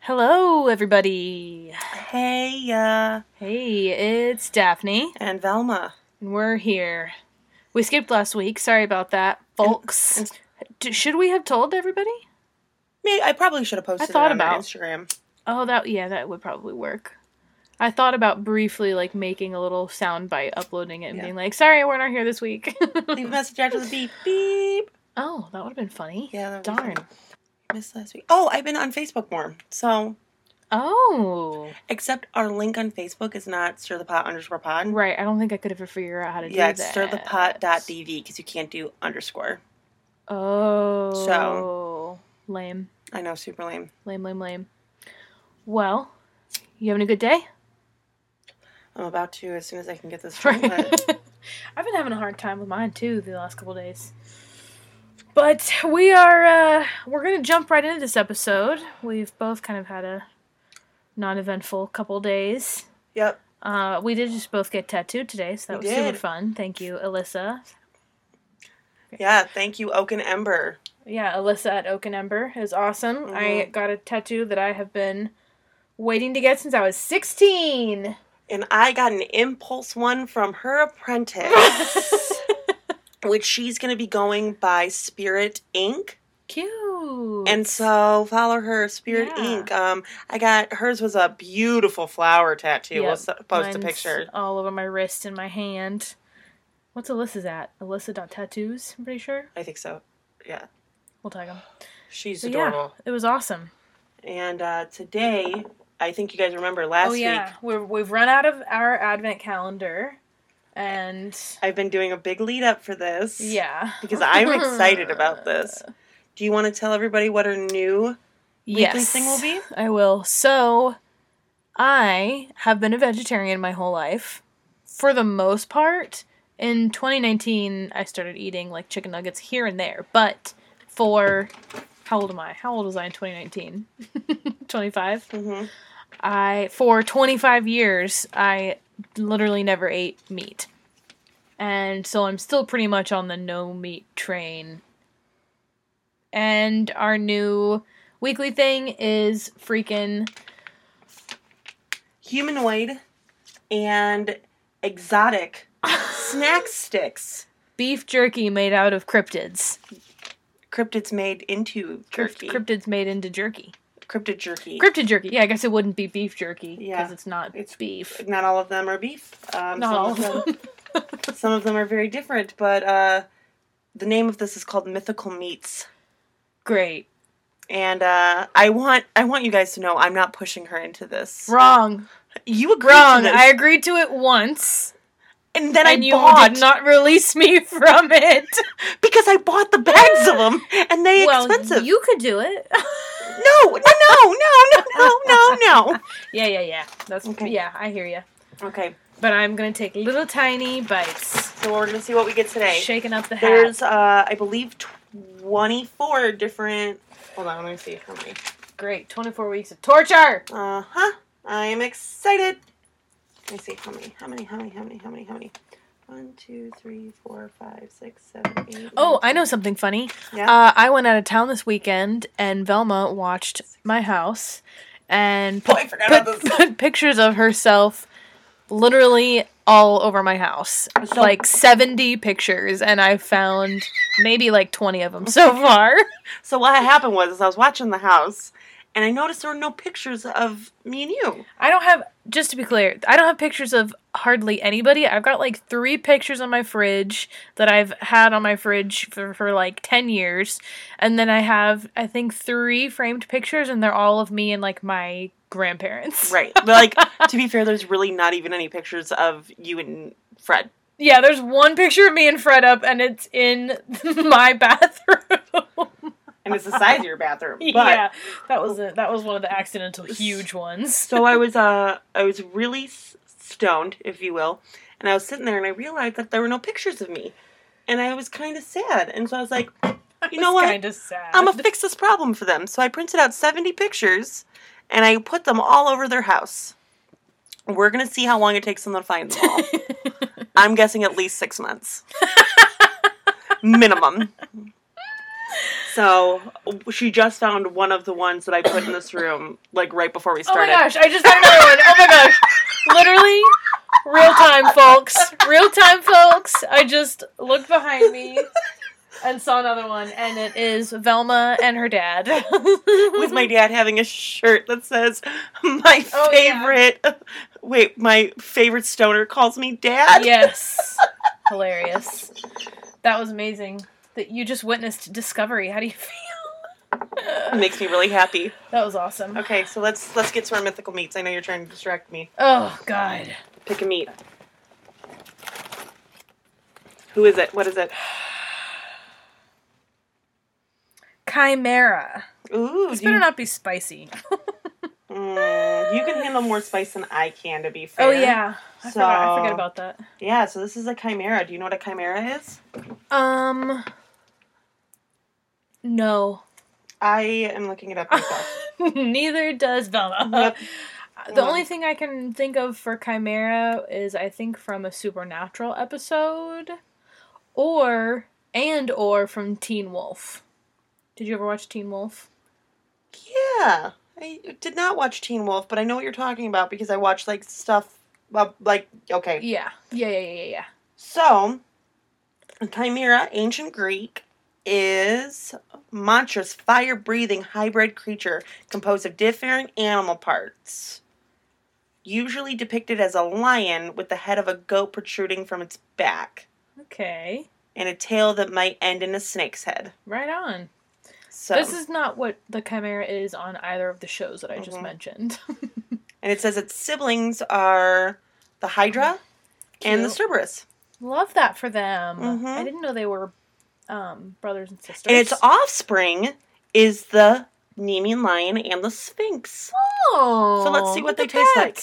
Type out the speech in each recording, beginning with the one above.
Hello, everybody. Hey, uh, Hey, it's Daphne, and Velma. and we're here. We skipped last week. Sorry about that, folks. and- D- should we have told everybody? Me, I probably should have posted I thought it on about- Instagram. Oh, that yeah, that would probably work. I thought about briefly like making a little sound bite, uploading it, and Yeah. being like, "Sorry, we're not here this week." Leave a message after the beep beep. oh, that would have been funny. Yeah, that would be Darn. fun. Missed last week. Oh, I've been on Facebook more. So, Oh, except our link on Facebook is not stir the pot underscore pod. right. I don't think I could ever figure out how to Yeah, do it's that. stir the pot dot dv because you can't do underscore. Oh, So. lame. I know, super lame. Lame, lame, lame. Well, you having a good day? I'm about to as soon as I can get this but- I've been having a hard time with mine too the last couple days. But we are uh we're gonna jump right into this episode. We've both kind of had a non-eventful couple days. Yep. Uh, we did just both get tattooed today, so that We was super fun. Thank you, Alyssa. Yeah, thank you, Oak and Ember. Yeah, Alyssa at Oak and Ember is awesome. I Mhm. got a tattoo that I have been waiting to get since I was 16. And I got an impulse one from her apprentice, which she's going to be going by Spirit Ink. Cute. And so follow her, Spirit Yeah. Ink. Um, I got hers was a beautiful flower tattoo. We'll Yep, s- post a picture. all over my wrist and my hand. What's Alyssa's at? Alyssa.tattoos, I'm pretty sure. I think so. Yeah, We'll tag them. she's But yeah, adorable. it was awesome. And uh, today, I think you guys remember last oh yeah, We're, we've run out of our advent calendar, and. I've been doing a big lead up for this. yeah, Because I'm excited about this. Do you want to tell everybody what our new weekly thing will be? I will. So, I have been a vegetarian my whole life, for the most part. In 2019, I started eating like chicken nuggets here and there, but for how old am I? How old was I in 2019? 25. Mm-hmm. I for 25 years I literally never ate meat. And so I'm still pretty much on the no meat train. And our new weekly thing is freaking Humanoid and exotic snack sticks. beef jerky made out of cryptids. Cryptids made into jerky. Cryptids made into jerky. Cryptid jerky. Cryptid jerky. Yeah, I guess it wouldn't be beef jerky because Yeah. it's not It's- beef. Not all of them are beef. Um, Not all of them. Some of them are very different, but uh, the name of this is called Mythical Meats. Great. And uh, I want I want you guys to know I'm not pushing her into this. Wrong. You agreed Wrong. I agreed to it once. and then and I you bought did not release me from it. because I bought the bags of them, and they well, expensive. you could do it. No, no, no, no, no, no, no. yeah, yeah, yeah. That's Okay. yeah. I hear you. Okay, But I'm gonna take little tiny bites, so we're gonna see what we get today. shaking up the hat. There's, uh, I believe, 24 different. Hold on, let me see how many. Great. 24 weeks of torture. Uh huh. I am excited. Let me see how many. How many? How many? How many? How many? How many? One, two, three, four, five, six, seven, eight. Oh, nine, I know something funny. Yeah. Uh, I went out of town this weekend, and Velma watched my house and Oh, put, I forgot put, about this. put pictures of herself literally all over my house. So- like 70 pictures, and I found maybe like 20 of them so far. So what happened was, is I was watching the house, and I noticed there were no pictures of me and you. I don't have, just to be clear, I don't have pictures of hardly anybody. I've got like three pictures on my fridge that I've had on my fridge for, for like 10 years. And then I have, I think, three framed pictures, and they're all of me and like my grandparents. Right. But like, to be fair, there's really not even any pictures of you and Fred. Yeah, there's one picture of me and Fred up, and it's in my bathroom. And it's the size of your bathroom. But yeah, that was a, that was one of the accidental huge ones. So I was uh I was really s- stoned, if you will, and I was sitting there and I realized that there were no pictures of me, and I was kind of sad. And so I was like, you know what? Kind of sad. I'm gonna fix this problem for them. So I printed out 70 pictures, and I put them all over their house. We're gonna see how long it takes them to find them all. I'm guessing at least six months, minimum. So she just found one of the ones that I put in this room, like right before we started. Oh my gosh, I just found another one. Oh my gosh. Literally, real time, folks. Real time, folks. I just looked behind me and saw another one, and it is Velma and her dad. With my dad having a shirt that says, "My Oh, yeah. favorite." Wait, my favorite stoner calls me dad. Yes. Hilarious. That was amazing. That you just witnessed discovery. How do you feel? It makes me really happy. That was awesome. Okay, so let's let's get to our mythical meats. I know you're trying to distract me. Oh God. Pick a meat. Who is it? What is it? Chimera. Ooh, This do you, better not be spicy. Mm, you can handle more spice than I can, to be fair. Oh yeah. I forgot. I forget about that. Yeah, so this is a chimera. Do you know what a chimera is? Um. No. I am looking it up myself. Neither does Velma. Yep. The Yeah. only thing I can think of for Chimera is I think from a Supernatural episode, or and or from Teen Wolf. Did you ever watch Teen Wolf? Yeah, I did not watch Teen Wolf, but I know what you're talking about because I watched like stuff. Well, like okay, Yeah. Yeah. Yeah. Yeah. Yeah. so chimera, ancient Greek, is a monstrous fire-breathing hybrid creature composed of different animal parts. Usually depicted as a lion with the head of a goat protruding from its back Okay. and a tail that might end in a snake's head. Right on. So, This is not what the Chimera is on either of the shows that I just Mhm. mentioned. and it says its siblings are the Hydra and the Cute. Cerberus. Love that for them. Mhm. I didn't know they were um, brothers and sisters. And its offspring is the Nemean lion and the Sphinx. Oh, So let's see what they at taste like.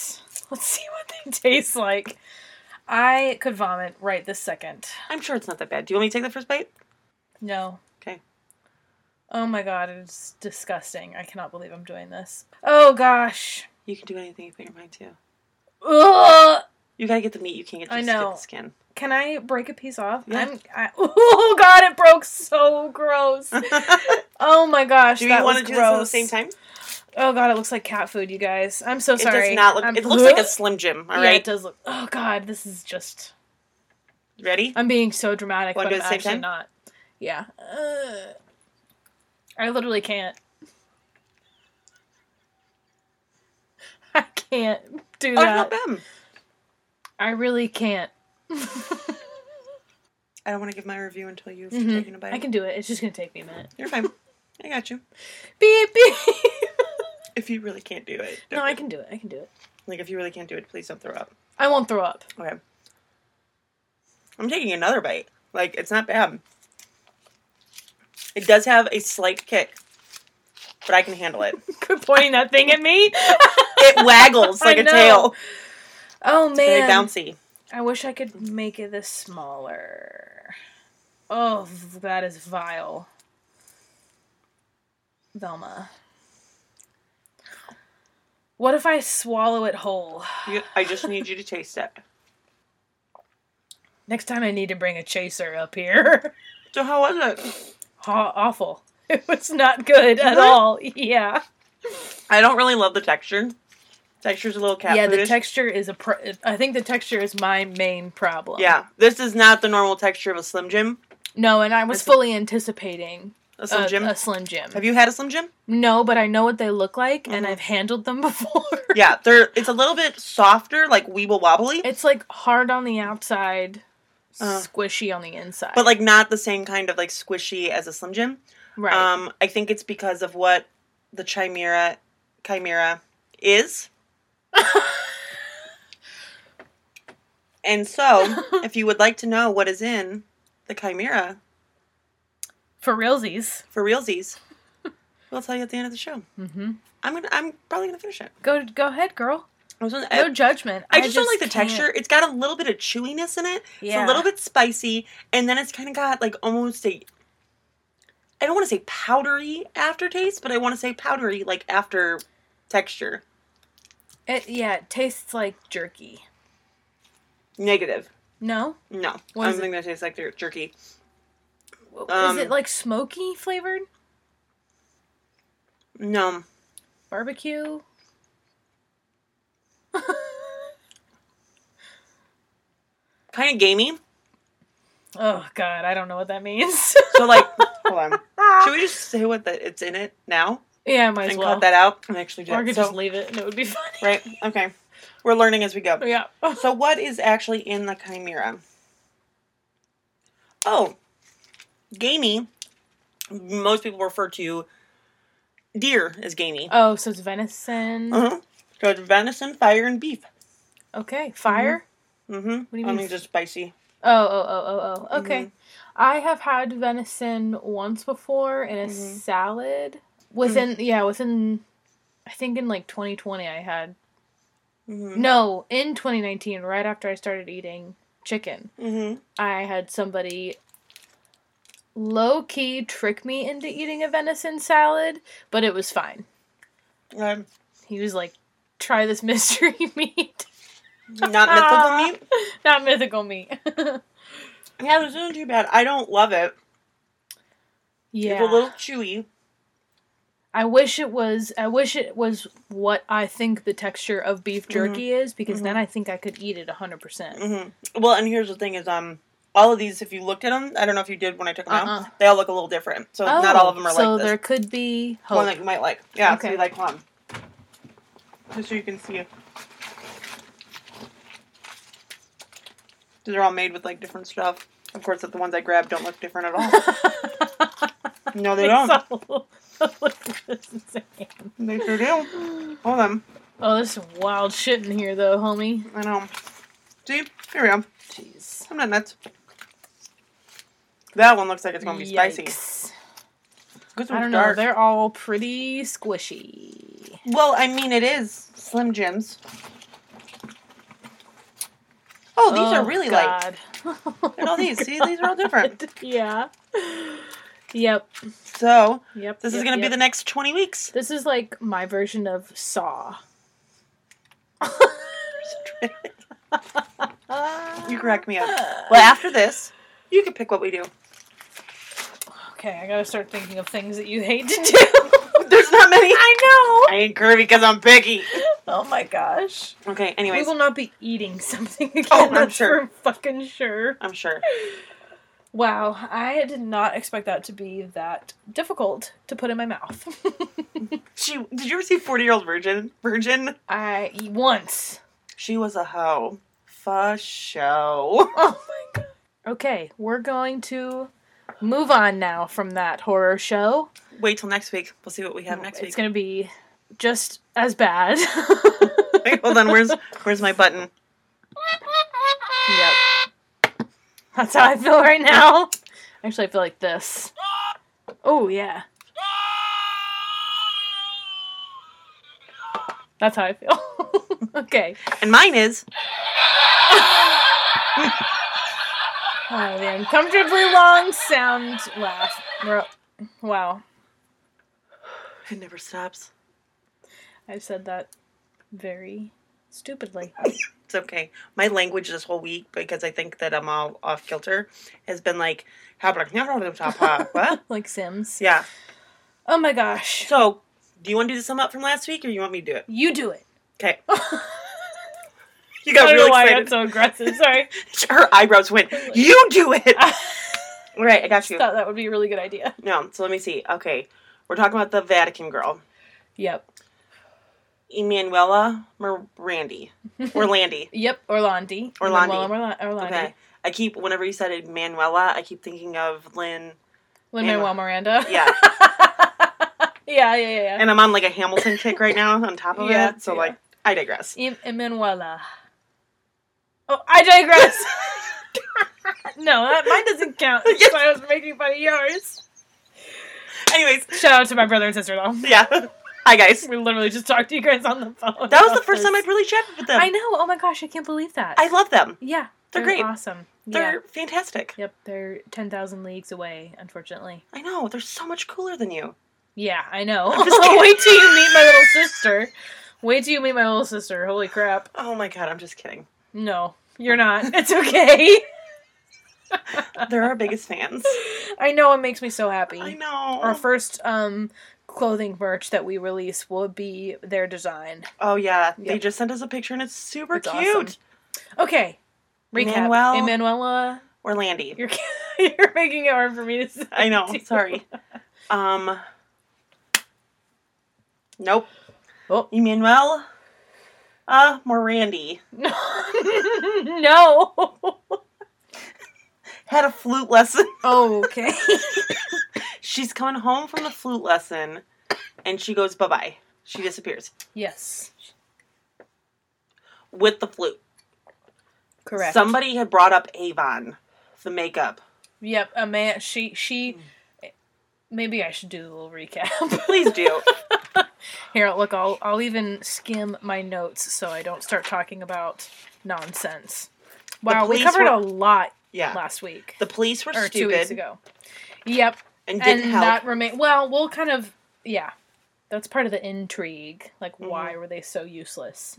Let's see what they taste like. I could vomit right this second. I'm sure it's not that bad. Do you want me to take the first bite? No. Oh my god, it's disgusting. I cannot believe I'm doing this. Oh gosh. You can do anything you put your mind to. Ugh. You gotta get the meat. You can't get I know. get the skin. Can I break a piece off? Yeah. I'm. I, oh god, it broke so gross. Oh my gosh, Do you want to do gross. this at the same time? Oh god, it looks like cat food, you guys. I'm so sorry. It does not look. I'm- it looks like a Slim Jim. All yeah, right, it does look. Oh god, this is just. ready? I'm being so dramatic, Wanna but I'm the same actually time? not. Yeah. Ugh. I literally can't. I can't do that. not bad. I really can't. I don't want to give my review until you've Mhm. taken a bite. I can do it. It's just gonna take me a minute. You're fine. I got you. Beep beep. If you really can't do it, no, I can do it. I can do it. Like if you really can't do it, please don't throw up. I won't throw up. Okay. I'm taking another bite. Like it's not bad. It does have a slight kick, but I can handle it. Quit pointing that thing at me. It waggles like a tail. Oh Very man. bouncy. I wish I could make it this smaller. Oh, that is vile. Velma. What if I swallow it whole? You, I just need you to taste it. Next time I need to bring a chaser up here. So how was it? Aw- awful. It was not good at all. Yeah. I don't really love the texture. Texture's a little cat yeah, the texture is a pro- I think the texture is my main problem. Yeah, this is not the normal texture of a Slim Jim. No, and I was a- fully anticipating A Slim a, Jim. a Slim Jim. Have you had a Slim Jim? No, but I know what they look like, and Mhm. I've handled them before. Yeah, they're. It's a little bit softer, like weeble wobbly, It's like hard on the outside, Uh. squishy on the inside. but like not the same kind of like squishy as a Slim Jim. right. Um, I think it's because of what the chimera chimera is. And so, if you would like to know what is in the chimera For realsies. for realsies, we'll tell you at the end of the show. Mm-hmm. I'm gonna. I'm probably gonna finish it. Go go ahead, girl. I, No judgment. I just, don't like the can't- texture. It's got a little bit of chewiness in it. Yeah. It's a little bit spicy, and then it's kind of got like almost a. I don't want to say powdery aftertaste, but I want to say powdery like after texture. It, yeah, it tastes like jerky. Negative. No, No, what I don't think that tastes like jer- jerky. is Um, it like smoky flavored? No. Barbecue. Kind of gamey. Oh God, I don't know what that means. So like, hold on. Should we just say what the, it's in it now yeah, I might as and well. cut that out and actually do or I it? could So, just leave it and it would be funny. right. Okay. We're learning as we go. Yeah. So what is actually in the chimera? Oh, gamey. Most people refer to deer as gamey. Oh, so it's venison. Uh-huh. So it's venison, fire, and beef. Okay, fire. Mm-hmm. What do you I mean mean, just spicy. Oh, oh, oh, oh, oh. Okay. Mhm. I have had venison once before in a Mhm. salad. Within yeah, within I think in like 2020 I had Mm-hmm. no, in 2019 right after I started eating chicken. Mm-hmm. I had somebody low key trick me into eating a venison salad, but it was fine. Um, He was like, "Try this mystery meat, not mythical meat. not mythical meat." Yeah, this isn't too bad. I don't love it. yeah, It's a little chewy. I wish it was. I wish it was what I think the texture of beef jerky is, because then I think I could eat it hundred percent. hmm Well, and here's the thing: is um, all of these, if you looked at them, I don't know if you did when I took them Uh-uh. out. They all look a little different. So not all of them are so like this. there could be hope. One that you might like. Yeah. Okay. Okay. like one. Just so you can see. They're all made with like different stuff. Of course, the ones I grabbed don't look different at all. no, they don't. They sure do. Hold on. oh, there's some wild shit in here, though, homie. I know. See, here we go. Jeez. I'm not nuts. That one looks like it's gonna be spicy. I don't know. dark. They're all pretty squishy. Well, I mean, it is Slim Jims. Oh, these are oh, really light. like. Look at all these. See, these are all oh, different. yeah. Yep. So, Yep. this yep, is gonna be the next 20 weeks. This is like my version of Saw. You crack me up. Well, after this, you can pick what we do. Okay, I gotta start thinking of things that you hate to do. There's not many. I know. I ain't curvy because I'm picky. Oh my gosh. Okay, Anyways, we will not be eating something oh, again. Oh, I'm sure. for fucking sure. I'm sure. Wow, I did not expect that to be that difficult to put in my mouth. She did you ever see 40 Year Old Virgin? Virgin? I once. She was a hoe. For show. Oh my god. Okay, we're going to move on now from that horror show. Wait till next week. We'll see what we have next week. it's gonna be just as bad. Wait, hold on. Where's where's my button? Yep. That's how I feel right now. Actually, I feel like this. Oh, yeah. That's how I feel. okay. And mine is. Oh, the uncomfortably long sound laugh. Wow. It never stops. I've said that very stupidly. It's okay. My language this whole week, because I think that I'm all off kilter, has been like, what? like Sims. Yeah. Oh my gosh. So, do you want to do the sum up from last week, or you want me to do it? You do it. Okay. You I got don't really know why I excited. got so aggressive. Sorry. Her eyebrows went. You do it. All right, I got you. thought that would be a really good idea. No, so let me see. Okay, we're talking about the Vatican girl, Yep. Emanuela Mirandi, Orlandi. Yep. Orlandi. Orlandi. Orlandi. Orlandi. Okay, I keep whenever you said Emanuela, I keep thinking of Lynn, Lin Manuel. Miranda. Yeah. yeah, yeah, yeah, and I'm on like a Hamilton kick right now on top of Yeah, it. So yeah. like, I digress. Em- Emanuela. Oh, I digress. no, that mine doesn't count. That's Yes. why I was making fun of yours. Anyways, Shout out to my brother and sister though. yeah. Hi guys. We literally just talked to you guys on the phone. That was the first this. time I'd really chatted with them. I know. Oh my gosh, I can't believe that. I love them. yeah, They're great. Awesome. They're yeah. fantastic. Yep, they're ten thousand leagues away. Unfortunately. I know. They're so much cooler than you. Yeah, I know. Just. Wait till you meet my little sister. Wait till you meet my little sister. Holy crap. Oh my god, I'm just kidding. No, you're not. It's okay. They're our biggest fans. I know it makes me so happy. I know. Our first um clothing merch that we release will be their design. Oh yeah, they just sent us a picture and it's super It's cute. awesome. Okay. Recap. Manuel- Emanuela, Or Landy. you're you're making it hard for me to say. I know. Sorry. Um. Nope. Oh. Emmanuel. Uh, more Randy. No. no. Had a flute lesson. Oh, okay. She's coming home from the flute lesson, and she goes bye bye. She disappears yes. with the flute. Correct. Somebody had brought up Avon, the makeup. Yep, a man. She she. Maybe I should do a little recap. Please do. Here, look. I'll I'll even skim my notes so I don't start talking about nonsense. Wow, we covered were- a lot Yeah. last week The police were or two weeks stupid ago. Yep, and didn't and help. that remain. Well, we'll kind of yeah. That's part of the intrigue. Like, why Mm-hmm. were they so useless?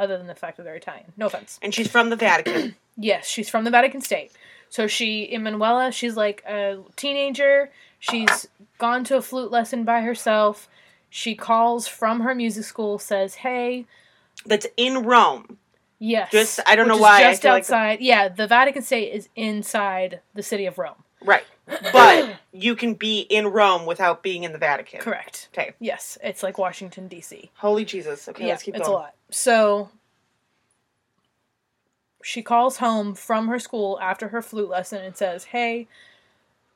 Other than the fact that they're Italian. No offense. and she's from the Vatican. Yes, she's from the Vatican State. So she, Emanuela, she's like a teenager. She's gone to a flute lesson by herself. She calls from her music school, says, "Hey, That's in Rome. yes." Just- I don't know why Just feel like- outside, yeah. The Vatican State is inside the city of Rome. Right. But you can be in Rome without being in the Vatican. Correct. Okay. Yes, it's like Washington D.C. Holy Jesus. Okay, yeah, let's keep it's going. a lot. So she calls home from her school after her flute lesson and says, "Hey,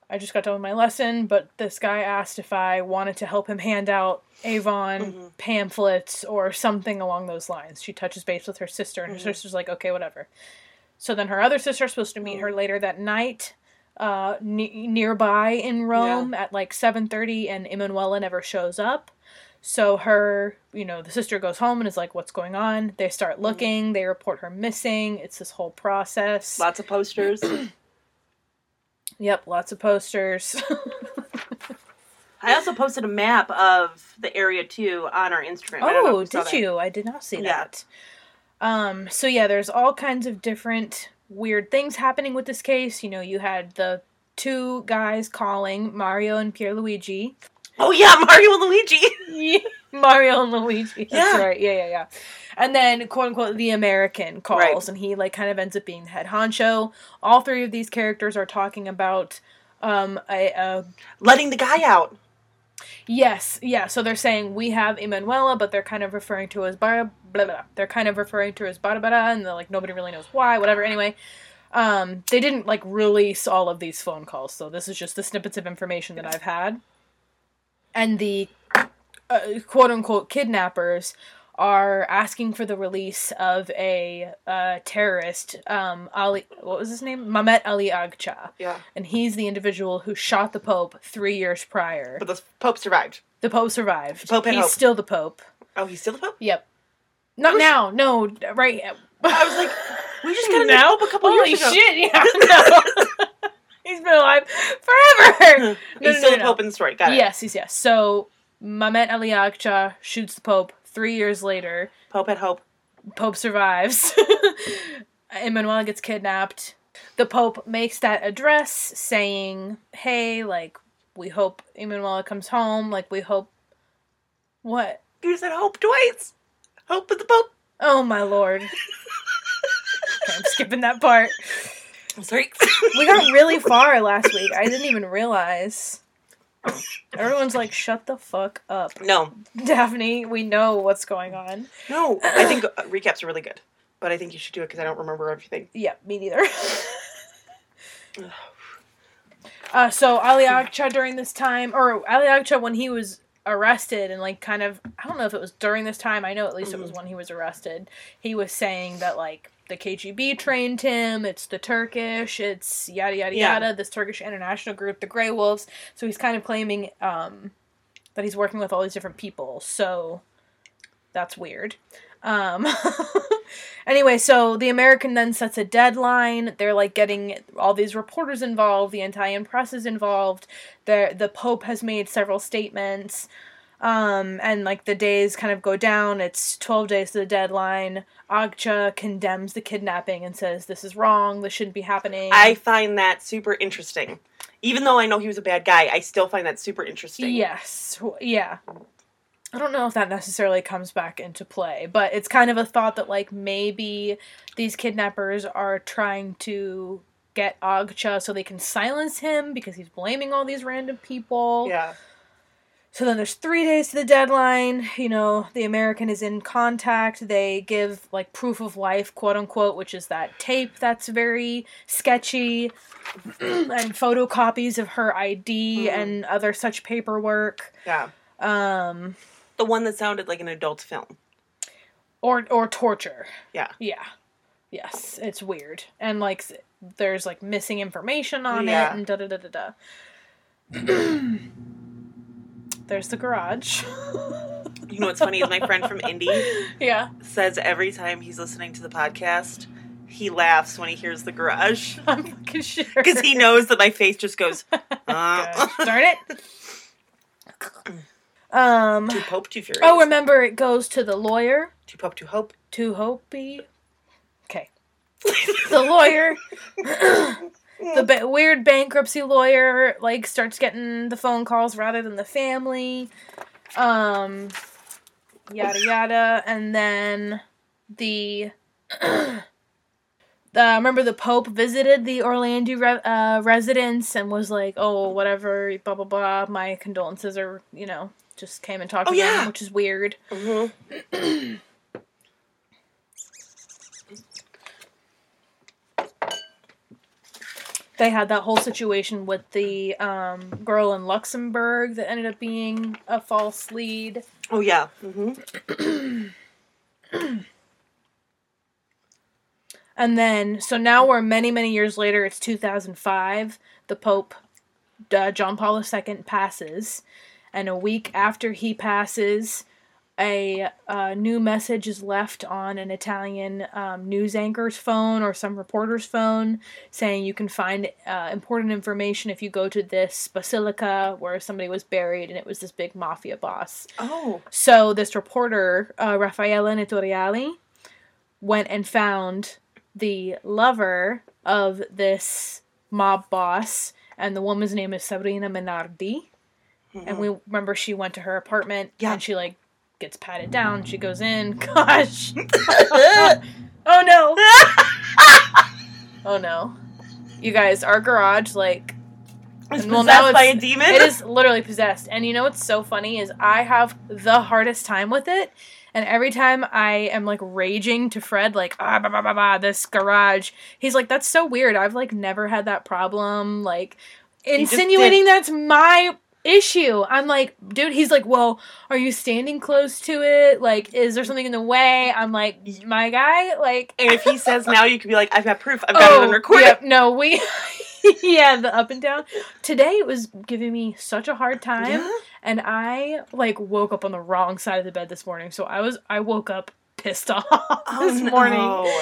I just got done with my lesson, but this guy asked if I wanted to help him hand out Avon Mm-hmm. pamphlets or something along those lines." She touches base with her sister, and her Mm-hmm. sister's like, "Okay, whatever." So then her other sister's supposed to meet her Mm-hmm. later that night. Uh, ne- nearby in Rome at like seven thirty, and Emanuela never shows up. So her, you know, the sister goes home and is like, "What's going on?" They start looking. They report her missing. It's this whole process. Lots of posters. Yep, lots of posters. I also posted a map of the area too on our Instagram. I don't know oh, you did you? I did not see Yeah. that. Um. So yeah, there's all kinds of different weird things happening with this case. You know, you had the two guys calling Mario and Pierluigi. Oh yeah, Mario and Luigi. Mario and Luigi. That's Yeah. right. Yeah, yeah, yeah. And then, quote unquote, the American calls, Right. and he like kind of ends up being the head honcho. All three of these characters are talking about um a, a Letting the guy out. yes, yeah. So they're saying we have Emanuela, but they're kind of referring to as Bara blah, blah. They're kind of referring to as Barbara, and they're like nobody really knows why. Whatever. Anyway. Um, they didn't like release all of these phone calls, so this is just the snippets of information that I've had. And the uh, quote unquote kidnappers are asking for the release of a uh, terrorist, um, Ali. What was his name? Mamet Ali Agcha, Yeah. and he's the individual who shot the Pope three years prior. But the Pope survived. The Pope survived. The Pope he's hope. still the Pope. Oh, he's still the Pope? Yep. Not was- now. No. Right. I was like, we just got now. A couple Holy years ago. shit! Yeah. No. he's been alive forever. No, He's no, still the. Pope in the story. Got it. Yes, He's yes. So Mamet Ali Agcha shoots the Pope three years later. Pope had hope. Pope survives. Emanuela gets kidnapped. The Pope makes that address saying, "Hey, like we hope Emanuela comes home. Like we hope." What? You said hope twice. Hope with the Pope. Oh my lord! okay, I'm skipping that part. I'm sorry. We got really far last week. I didn't even realize. Everyone's like, "Shut the fuck up, no, Daphne. We know what's going on." no. I think uh, recaps are really good, but I think you should do it because I don't remember everything. Yeah, me neither. uh, so Ali Agcha during this time, or Ali Agcha when he was arrested and like kind of, I don't know if it was during this time. I know at least it was when he was arrested. He was saying that like the KGB trained him. It's the Turkish. It's yada yada Yeah. yada. This Turkish international group, the Grey Wolves. So he's kind of claiming um, that he's working with all these different people. So that's weird. Um, anyway, so the American then sets a deadline. They're like getting all these reporters involved. The Italian press is involved. The the Pope has made several statements. Um, and like the days kind of go down. It's twelve days to the deadline. Agcha condemns the kidnapping and says this is wrong. This shouldn't be happening. I find that super interesting. Even though I know he was a bad guy, I still find that super interesting. Yes. Yeah. I don't know if that necessarily comes back into play, but it's kind of a thought that like maybe these kidnappers are trying to get Agcha so they can silence him because he's blaming all these random people. Yeah. So then there's three days to the deadline. You know, the American is in contact. They give like proof of life, quote unquote, which is that tape that's very sketchy, and photocopies of her ID Mhm. and other such paperwork. Yeah. Um, The one that sounded like an adult film. or or torture. Yeah. Yeah. Yes, it's weird. And like there's like missing information on Yeah. it and da da da da da. there's the garage. You know what's funny is my friend from Indy yeah. says every time he's listening to the podcast, he laughs when he hears the garage. I'm fucking sure. Because he knows that my face just goes, uh, darn it. Um too pope, too furious. Oh, remember it goes to the lawyer, To pope, to hope. to Hopi. Okay. The lawyer the ba- weird bankruptcy lawyer like starts getting the phone calls rather than the family. Um yada yada. And then the uh, remember the pope visited the orlando re- uh, residence and was like oh whatever blah blah blah my condolences are you know just came and talked Oh, to them which is weird. Hmm they had that whole situation with the um, girl in luxembourg that ended up being a false lead Oh, yeah. hmm And then, so now we're many, many years later. It's 2005. The Pope, uh, John Paul II, passes. And a week after he passes, a, uh new message is left on an Italian um, news anchor's phone or some reporter's phone saying you can find uh, important information if you go to this basilica where somebody was buried and it was this big mafia boss. Oh. So this reporter, uh, Raffaella Notariale, went and found the lover of this mob boss, and the woman's name is Sabrina Minardi. And we remember she went to her apartment, Yeah. and she like gets patted down. She goes in. Gosh. oh no. oh no. You guys, our garage like And well, possessed by a demon? it is literally possessed. And you know what's so funny is I have the hardest time with it. And every time I am like raging to Fred, like, ah, bah, bah, bah, bah, this garage, he's like, that's so weird. I've like never had that problem. Like, insinuating that's my issue. I'm like, dude, he's like, well, are you standing close to it? Like, is there something in the way? I'm like, my guy, like, And if he says now, you could be like, I've got proof. I've got it oh, on recording. Oh, yep, no, we, yeah, the up and down. Today it was giving me such a hard time, Yeah? and I like woke up on the wrong side of the bed this morning. So I was, I woke up pissed off Oh, this no. morning,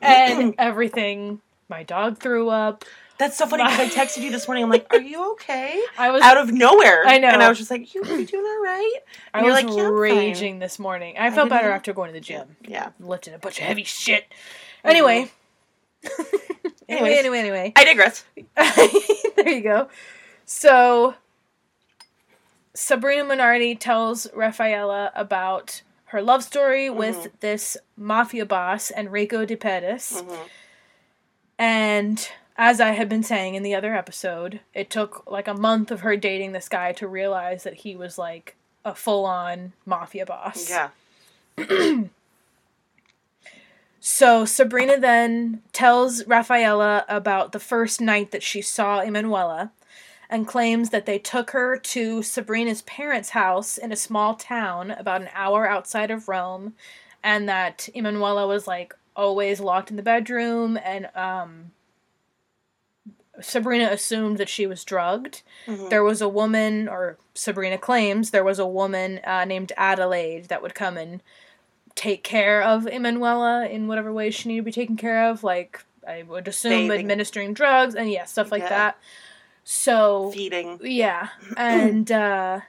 and everything. My dog threw up. That's so funny because I texted you this morning. I'm like, "Are you okay?" I was, Out of nowhere, I know. and I was just like, "You, you doing all right?" I and you're was like, "Yeah, I'm fine." raging this morning. I I felt better know. after going to the gym, Yeah, lifting a bunch of heavy shit. Anyway. anyway, anyway, anyway. I digress. there you go. So Sabrina Minardi tells Raffaella about her love story with this mafia boss Enrico De Pedis. Mhm. And as I had been saying in the other episode, it took like a month of her dating this guy to realize that he was like a full on mafia boss. Yeah. So Sabrina then tells Raffaella about the first night that she saw Emanuela and claims that they took her to Sabrina's parents' house in a small town about an hour outside of Rome and that Emanuela was like always locked in the bedroom and um Sabrina assumed that she was drugged. Mhm. There was a woman, or Sabrina claims there was a woman uh, named Adelaide that would come and take care of Emanuela in whatever way she needed to be taken care of, like I would assume Bathing. administering drugs and yeah, stuff like Yeah. that. So Feeding. yeah, and uh,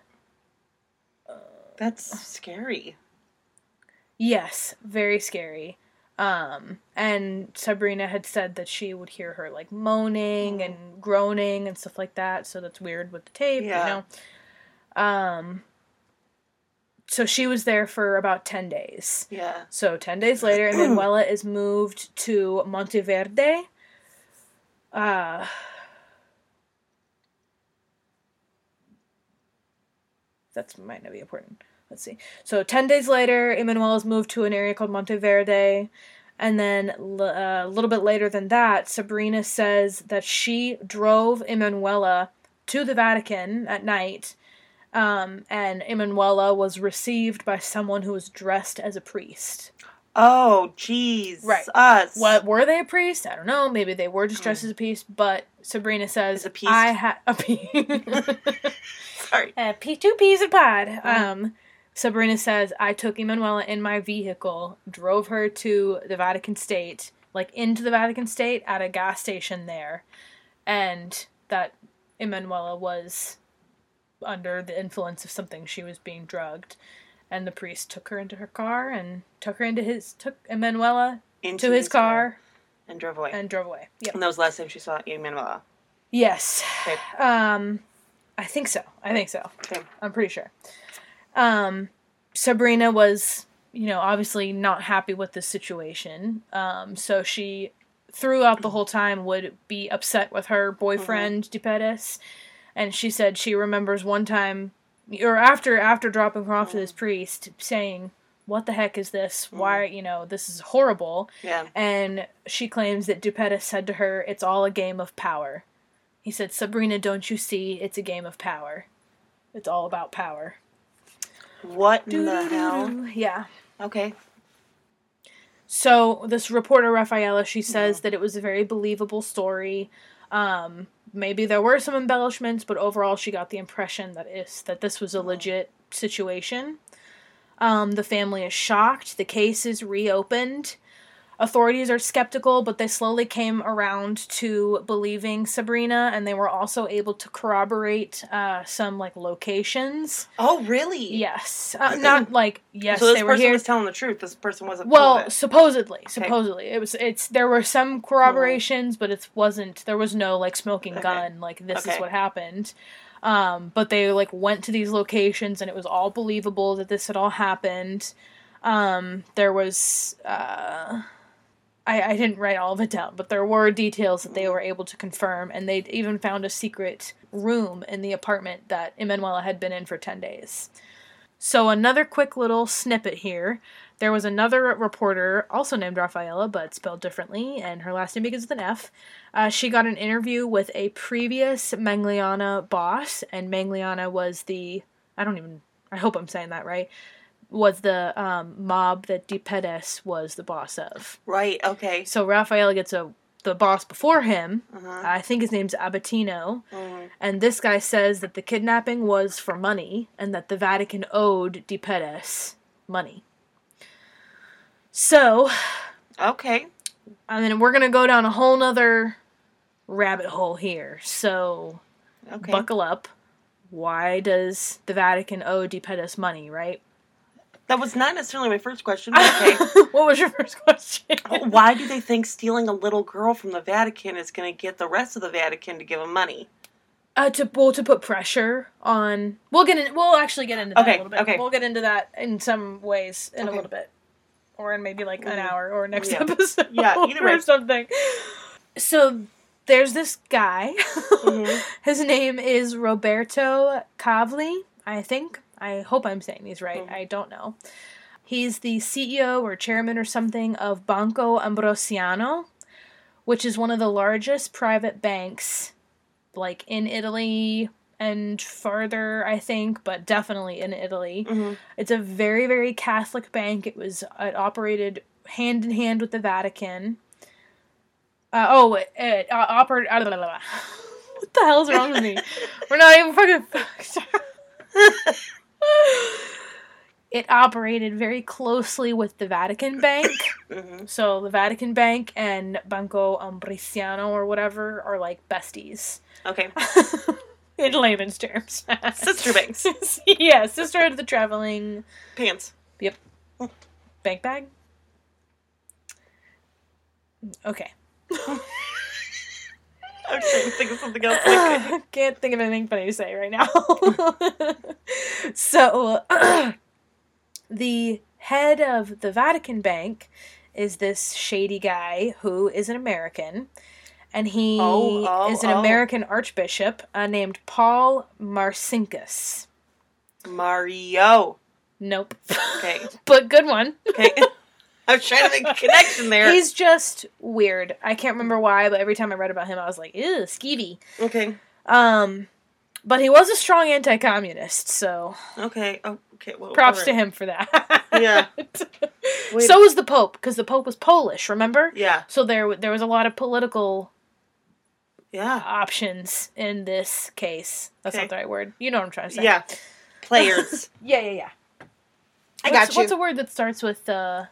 That's scary. yes, very scary. Um, and Sabrina had said that she would hear her like moaning and groaning and stuff like that. So that's weird with the tape, Yeah. you know. Um, so she was there for about 10 days. Yeah. So 10 days later, Manuela is moved to Monteverde. Uh, that might not be important. Let's see. So 10 days later, Emanuela is moved to an area called Monteverde. And then uh, a little bit later than that, Sabrina says that she drove Emanuela to the Vatican at night. Um, and Emanuela was received by someone who was dressed as a priest. Oh, jeez. Right. Us. What were they a priest? I don't know. Maybe they were just dressed as a priest. But Sabrina says, a priest? "I had a Sorry. pea, two peas a pod." Uh-huh. Um, Sabrina says, "I took Emanuela in my vehicle, drove her to the Vatican State, like into the Vatican State at a gas station there, and that Emanuela was under the influence of something. She was being drugged." And the priest took her into her car and took her into his took Emanuela Into to his car and drove away. And, and drove away. Yep. that was the last time she saw Emanuela. Yes. Okay. Um, I think so. I think so. Okay. I'm pretty sure. Um, Sabrina was, you know, obviously not happy with the situation. Um, so she, throughout the whole time, would be upset with her boyfriend, De Pedis. And she said she remembers one time, or after after dropping her off to this priest, saying, "What the heck is this? Why, you know, this is horrible." Yeah. and she claims that De Pedis said to her, "It's all a game of power." He said, "Sabrina, don't you see? It's a game of power. It's all about power." What in the hell? Yeah. Okay. So this reporter Rafaela, she says that it was a very believable story. Um, maybe there were some embellishments, but overall, she got the impression that is that this was a legit situation. Um, the family is shocked. The case is reopened. Authorities are skeptical, but they slowly came around to believing Sabrina, and they were also able to corroborate uh, some like locations. Oh, really? Yes, uh, not like yes, So this they were person here. was telling the truth. This person wasn't. Well, of it. supposedly, supposedly it was. It's there were some corroborations, but it wasn't. There was no like smoking Okay. gun. Like this is what happened. Um, but they like went to these locations, and it was all believable that this had all happened. Um, there was. Uh, I, I didn't write all of it down, but there were details that they were able to confirm, and they even found a secret room in the apartment that Emanuela had been in for 10 days. So, another quick little snippet here. There was another reporter, also named Rafaela, but spelled differently, and her last name begins with an F. Uh, she got an interview with a previous Mangliana boss, and Mangliana was the. I don't even. I hope I'm saying that right. Was the um, mob that De Pedis was the boss of. right. Okay. So Raphael gets a the boss before him. Uh-huh. I think his name's Abbatino, Mhm. and this guy says that the kidnapping was for money and that the Vatican owed De Pedis money. So, Okay. I mean, we're gonna go down a whole nother rabbit hole here. So, Okay. buckle up. Why does the Vatican owe De Pedis money? Right? That was not necessarily my first question. Okay. what was your first question? Why do they think stealing a little girl from the Vatican is going to get the rest of the Vatican to give them money? Uh, to well, to put pressure on. We'll get in. We'll actually get into that Okay, a little bit. okay. We'll get into that in some ways in a little bit, or in maybe like an Mhm. hour or next Yeah. episode. Yeah, either or way. something. So there's this guy. Mhm. His name is Roberto Cavli. I think. I hope I'm saying these right. Mhm. I don't know. He's the CEO or chairman or something of Banco Ambrosiano, which is one of the largest private banks, like in Italy and farther, I think, but definitely in Italy. Mhm. It's a very, very Catholic bank. It was it operated hand in hand with the Vatican. Uh, oh, it, it uh, operated. what the hell's wrong with me? We're not even fucking. it operated very closely with the Vatican Bank. Mhm. So the Vatican Bank and Banco Ambrosiano or whatever are like besties. Okay. In layman's terms. Sister banks. yeah, sister of the traveling Pants. Yep. Bank bag. Okay. I'm trying to think of something else. Like, Can't think of anything funny to say right now. so, the head of the Vatican Bank is this shady guy who is an American. And he Oh, oh, is an oh. American archbishop uh, named Paul Marcinkus. Mario. Nope. Okay. but good one. Okay. I was trying to make a connection there. He's just weird. I can't remember why, but every time I read about him, I was like, ew, skeevy. okay. Um, but he was a strong anti-communist, so Okay. Oh, okay. Well, props alright. to him for that. Yeah. Wait. so was the Pope, because the Pope was Polish. Remember? Yeah. So there, there was a lot of political Yeah. options in this case. That's Okay. not the right word. You know what I'm trying to say? Yeah. Players. yeah, yeah, yeah. I What's- got you. What's a word that starts with uh,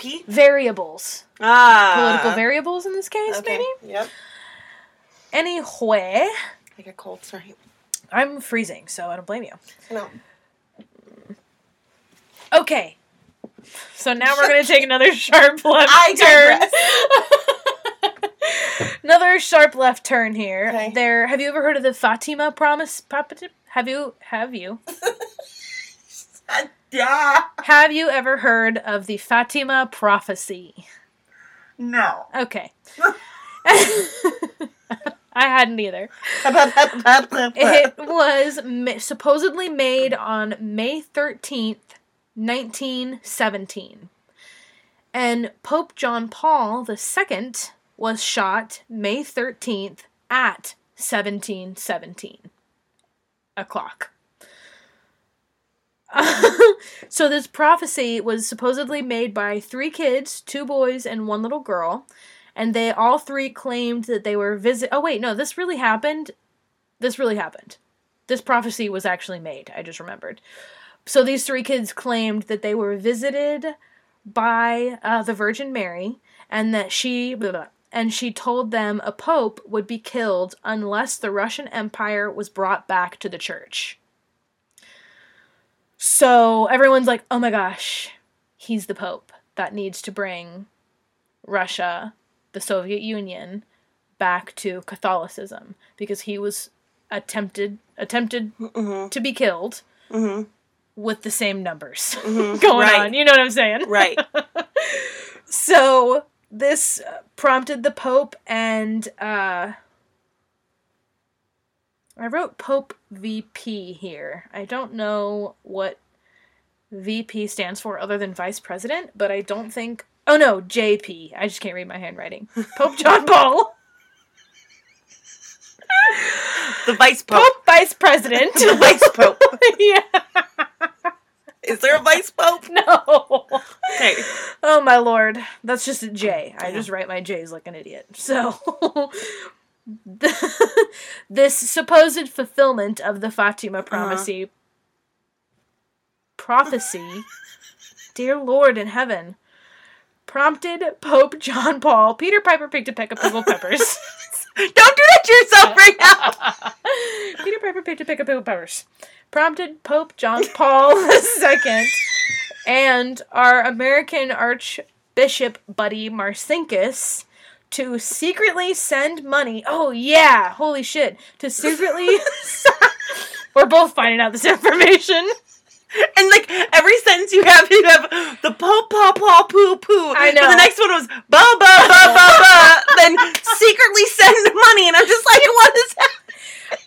P. variables? Ah. Political variables in this case, Okay. maybe. Yep. Anyway, I got cold. Sorry. I'm freezing, so I don't blame you. No. Okay. So now we're gonna take another sharp left I turn. another sharp left turn here. Okay. There. Have you ever heard of the Fatima promise? Have you? Have you? Have you ever heard of the Fatima prophecy? No. Okay. I hadn't either. It was supposedly made on May 13th, 1917. And Pope John Paul II was shot May 13th at 1717 o'clock. So this prophecy was supposedly made by three kids, two boys and one little girl, and they all three claimed that they were visit. Oh wait, no, this really happened. This really happened. This prophecy was actually made. I just remembered. So these three kids claimed that they were visited by uh, the Virgin Mary, and that she blah, blah, and she told them a pope would be killed unless the Russian Empire was brought back to the church. So everyone's like, "Oh my gosh, he's the pope that needs to bring Russia, the Soviet Union, back to Catholicism because he was attempted attempted Mm-hmm. to be killed Mm-hmm. with the same numbers Mhm. going Right. on. You know what I'm saying? Right. So this prompted the Pope and uh I wrote Pope VP here. I don't know what VP stands for other than Vice President, but I don't think Oh no, JP. I just can't read my handwriting. Pope John Paul. The vice pope. Pope Vice President. The vice pope. yeah. Is there a vice pope? No. Okay. Oh my lord. That's just a J. I Yeah. just write my J's like an idiot. So this supposed fulfillment of the Fatima uh-huh. prophecy prophecy dear lord in heaven prompted Pope John Paul Peter Piper picked a peck of pickled peppers. Don't do that to yourself right now. Peter Piper picked a peck of pickled peppers. Prompted Pope John Paul II and our American Archbishop buddy Marcinkus to secretly send money. Oh yeah, holy shit! To secretly, we're both finding out this information. And like every sentence you have, you have the pope, paw, paw, poo, poo. I And know. the next one was ba, ba, ba, ba, ba. then secretly send money, and I'm just like, what is that?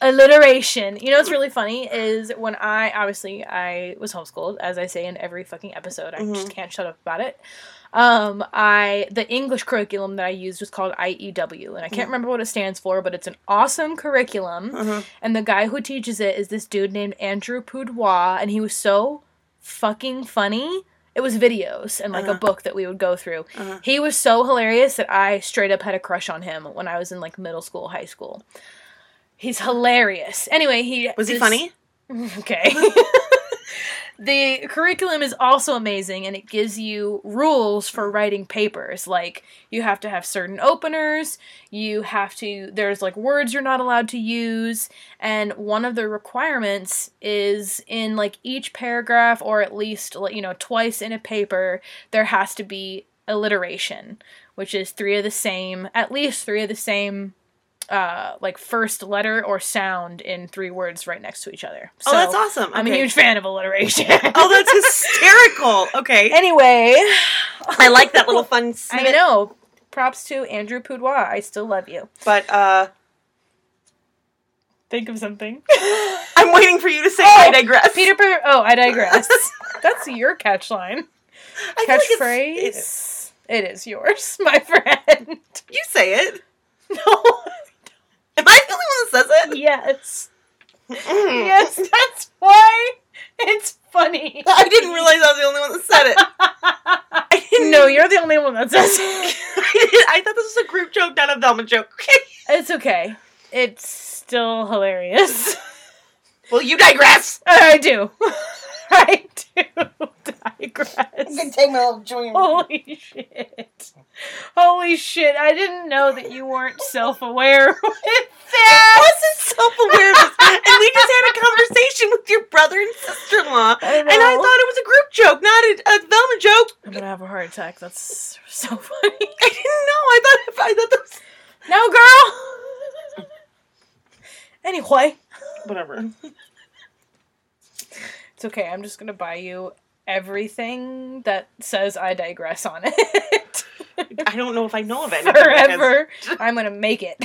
alliteration. You know what's really funny is when I obviously I was homeschooled, as I say in every fucking episode. I just mm-hmm. can't shut up about it. Um, I the English curriculum that I used was called IEW, and I can't remember what it stands for, but it's an awesome curriculum. Mhm. And the guy who teaches it is this dude named Andrew Pudewa, and he was so fucking funny. It was videos and like a Uh-huh. book that we would go through. Uh-huh. He was so hilarious that I straight up had a crush on him when I was in like middle school, high school. He's hilarious. Anyway, he Was he this- funny? Okay. the curriculum is also amazing and it gives you rules for writing papers. Like, you have to have certain openers, you have to, there's like words you're not allowed to use, and one of the requirements is in like each paragraph or at least, you know, twice in a paper, there has to be alliteration, which is three of the same, at least three of the same, uh, like first letter or sound in three words right next to each other. oh, that's awesome. I'm a huge fan of alliteration. Oh, that's hysterical. Okay. anyway, I like that little fun I know. Props to Andrew Pudewa. I still love you. But uh, Think of something. I'm waiting for you to say Oh, I digress. Peter. Per- oh, I digress. That's your catch line. Feel like it's- Catchphrase. it is yours, my friend. You say it. No. Am I the only one that says it? yes. Mm. Yes, that's why it's funny. I didn't realize I was the only one that said it. I didn't No, you're the only one that says it. I, I thought this was a group joke, not a Velma joke. It's okay. It's still hilarious. well, you digress. I do. I do digress. take my little joint. Holy shit. Holy shit. I didn't know that you weren't self aware with I that. wasn't self-aware of and we just had a conversation with your brother and sister-in-law, I and I thought it was a group joke, not a, a Velma joke. I'm gonna have a heart attack. That's so funny. I didn't know. I thought I thought that was No, girl. Anyway, whatever. It's okay. I'm just gonna buy you everything that says I digress on it. I don't know if I know of anything. because- Forever. I'm gonna make it.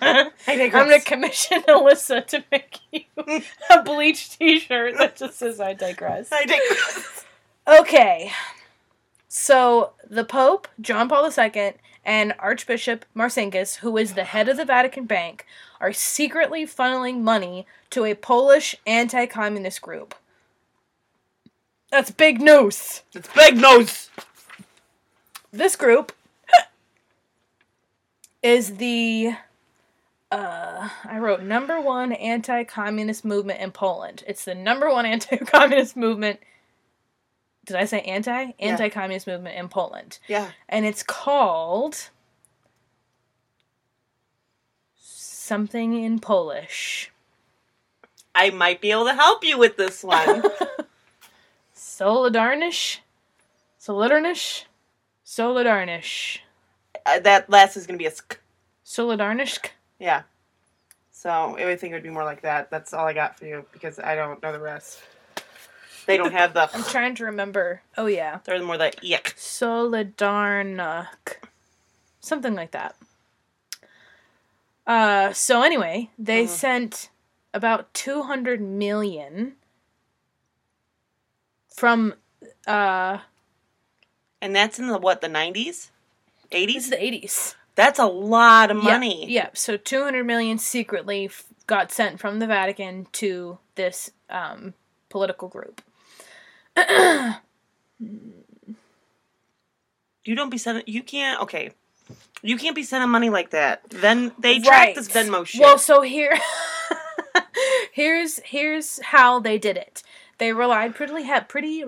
I digress. I'm gonna commission Alyssa to make you a bleach t-shirt that just says I digress. I digress. Okay. So the Pope, John Paul II, and Archbishop Marcinkus, who is the head of the Vatican Bank, are secretly funneling money to a Polish anti communist group. That's big news. It's big news. This group is the. Uh, I wrote number one anti communist movement in Poland. It's the number one anti communist movement. Did I say anti? Anti communist movement in Poland. Yeah. And it's called. Something in Polish. I might be able to help you with this one. Solidarność? Solidarność? Solidarność. uh, that last is going to be a sk. Yeah. So I would think it would be more like that. That's all I got for you because I don't know the rest. They don't have the. I'm trying to remember. Oh, yeah. They're more like yuck. Solidarność. Something like that. Uh, so anyway, they Mhm. sent about 200 million from uh And that's in the what the nineties, eighties. is the 80s. That's a lot of money. Yeah, so 200 million secretly f- got sent from the Vatican to this um political group. You don't be sending. You can't. Okay. You can't be sending money like that. Then they track this Right. Venmo shit. Well, so here, here's here's how they did it. They relied pretty he- pretty.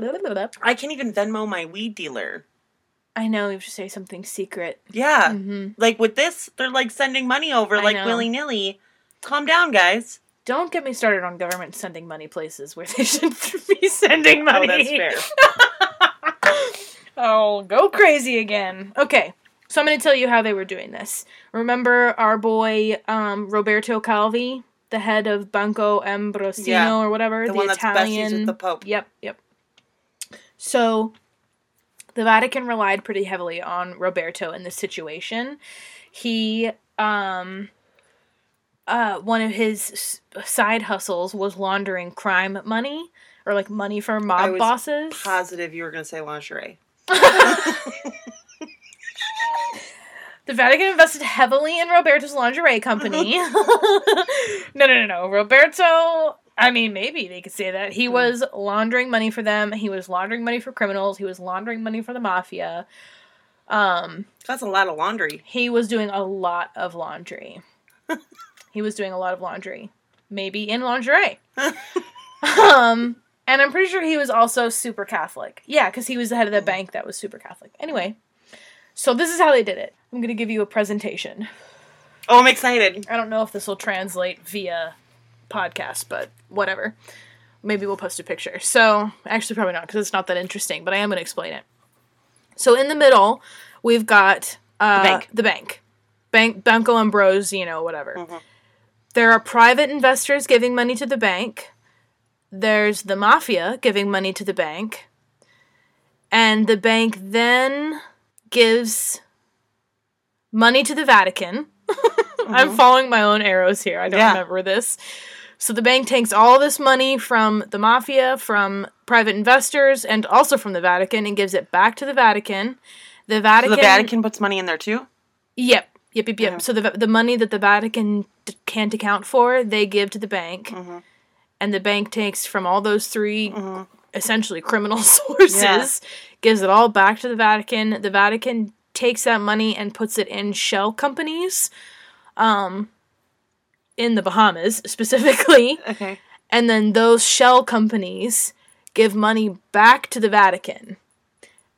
I can't even Venmo my weed dealer. I know you should say something secret. Yeah. hmm Like with this, they're like sending money over I like know. willy nilly. Calm down, guys. Don't get me started on government sending money places where they should be sending money. Oh, that's fair. oh, go crazy again. Okay, so I'm going to tell you how they were doing this. Remember our boy um, Roberto Calvi, the head of Banco Ambrosiano Yeah, or whatever, The, the, one Italian. the Pope. Yep, yep. So the Vatican relied pretty heavily on Roberto in this situation. He um uh one of his side hustles was laundering crime money or like money for mob bosses. Positive you were gonna say lingerie. The Vatican invested heavily in Roberto's lingerie company. no, no, no, no. Roberto, I mean, maybe they could say that. He Hmm. was laundering money for them. He was laundering money for criminals. He was laundering money for the mafia. Um, That's a lot of laundry. he was doing a lot of laundry. he was doing a lot of laundry. Maybe in lingerie. um, and I'm pretty sure he was also super Catholic. Yeah, because he was the head of the bank that was super Catholic. Anyway, so this is how they did it. I'm going to give you a presentation. Oh, I'm excited. I don't know if this will translate via podcast, but whatever. Maybe we'll post a picture. So, actually, probably not because it's not that interesting, but I am going to explain it. So in the middle, we've got uh, bank. The bank. Bank Banco Ambrosiano, whatever. Mhm. There are private investors giving money to the bank. There's the mafia giving money to the bank. And the bank then gives money to the Vatican. I'm following my own arrows here. I don't Yeah. remember this. So the bank takes all this money from the mafia, from private investors, and also from the Vatican and gives it back to the Vatican. The So Vatican the Vatican puts money in there too. Yep. Yep, yep, yep. Yeah. So the the money that the Vatican d- can't account for, they give to the bank, Mhm. and the bank takes from all those 3 Mhm. essentially criminal sources, gives it all back to the Vatican. The Vatican takes that money and puts it in shell companies, um, in the Bahamas specifically, Okay. and then those shell companies give money back to the Vatican.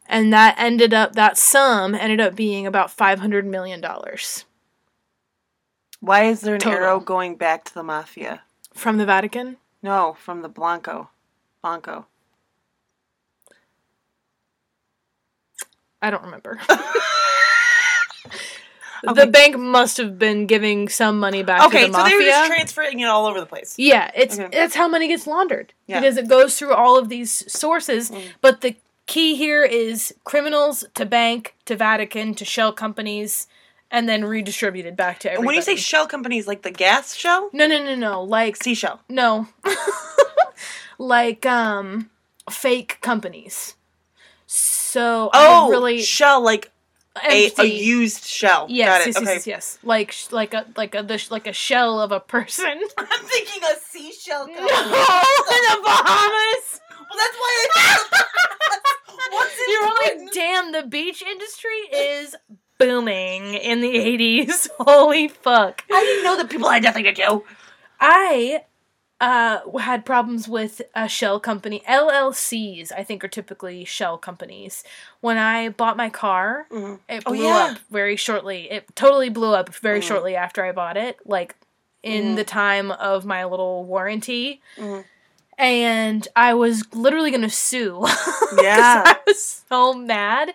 And that ended up that sum ended up being about 500 million dollars. Why is there an Total. arrow going back to the mafia? From the Vatican? No, from the Blanco. Blanco. I don't remember. Okay. The bank must have been giving some money back Okay, to the so they mafia. were just transferring it all over the place. yeah, it's Okay. that's how money gets laundered Yeah. because it goes through all of these sources. Mm. But the key here is criminals to bank to Vatican to shell companies, and then redistributed back to And everybody. when you say shell companies, like the gas shell, no, no, no, no, like seashell. no, like um, fake companies. So Oh, I really shell like a, a used shell. Yes, Got it. yes, okay. yes, yes, yes. Like like a like a the sh- like a shell of a person. I'm thinking a seashell. no, in the Bahamas. Well, that's why I. What's You're like, damn, the beach industry is booming in the '80s. Holy fuck! I didn't know that people had nothing to do. I uh had problems with a shell company. LLCs, I think, are typically shell companies. When I bought my car, Mhm. it Oh, blew yeah. up very shortly. It totally blew up very Mhm. shortly after I bought it, like in Mhm. the time of my little warranty. Mhm. And I was literally gonna sue. Yeah. I was so mad.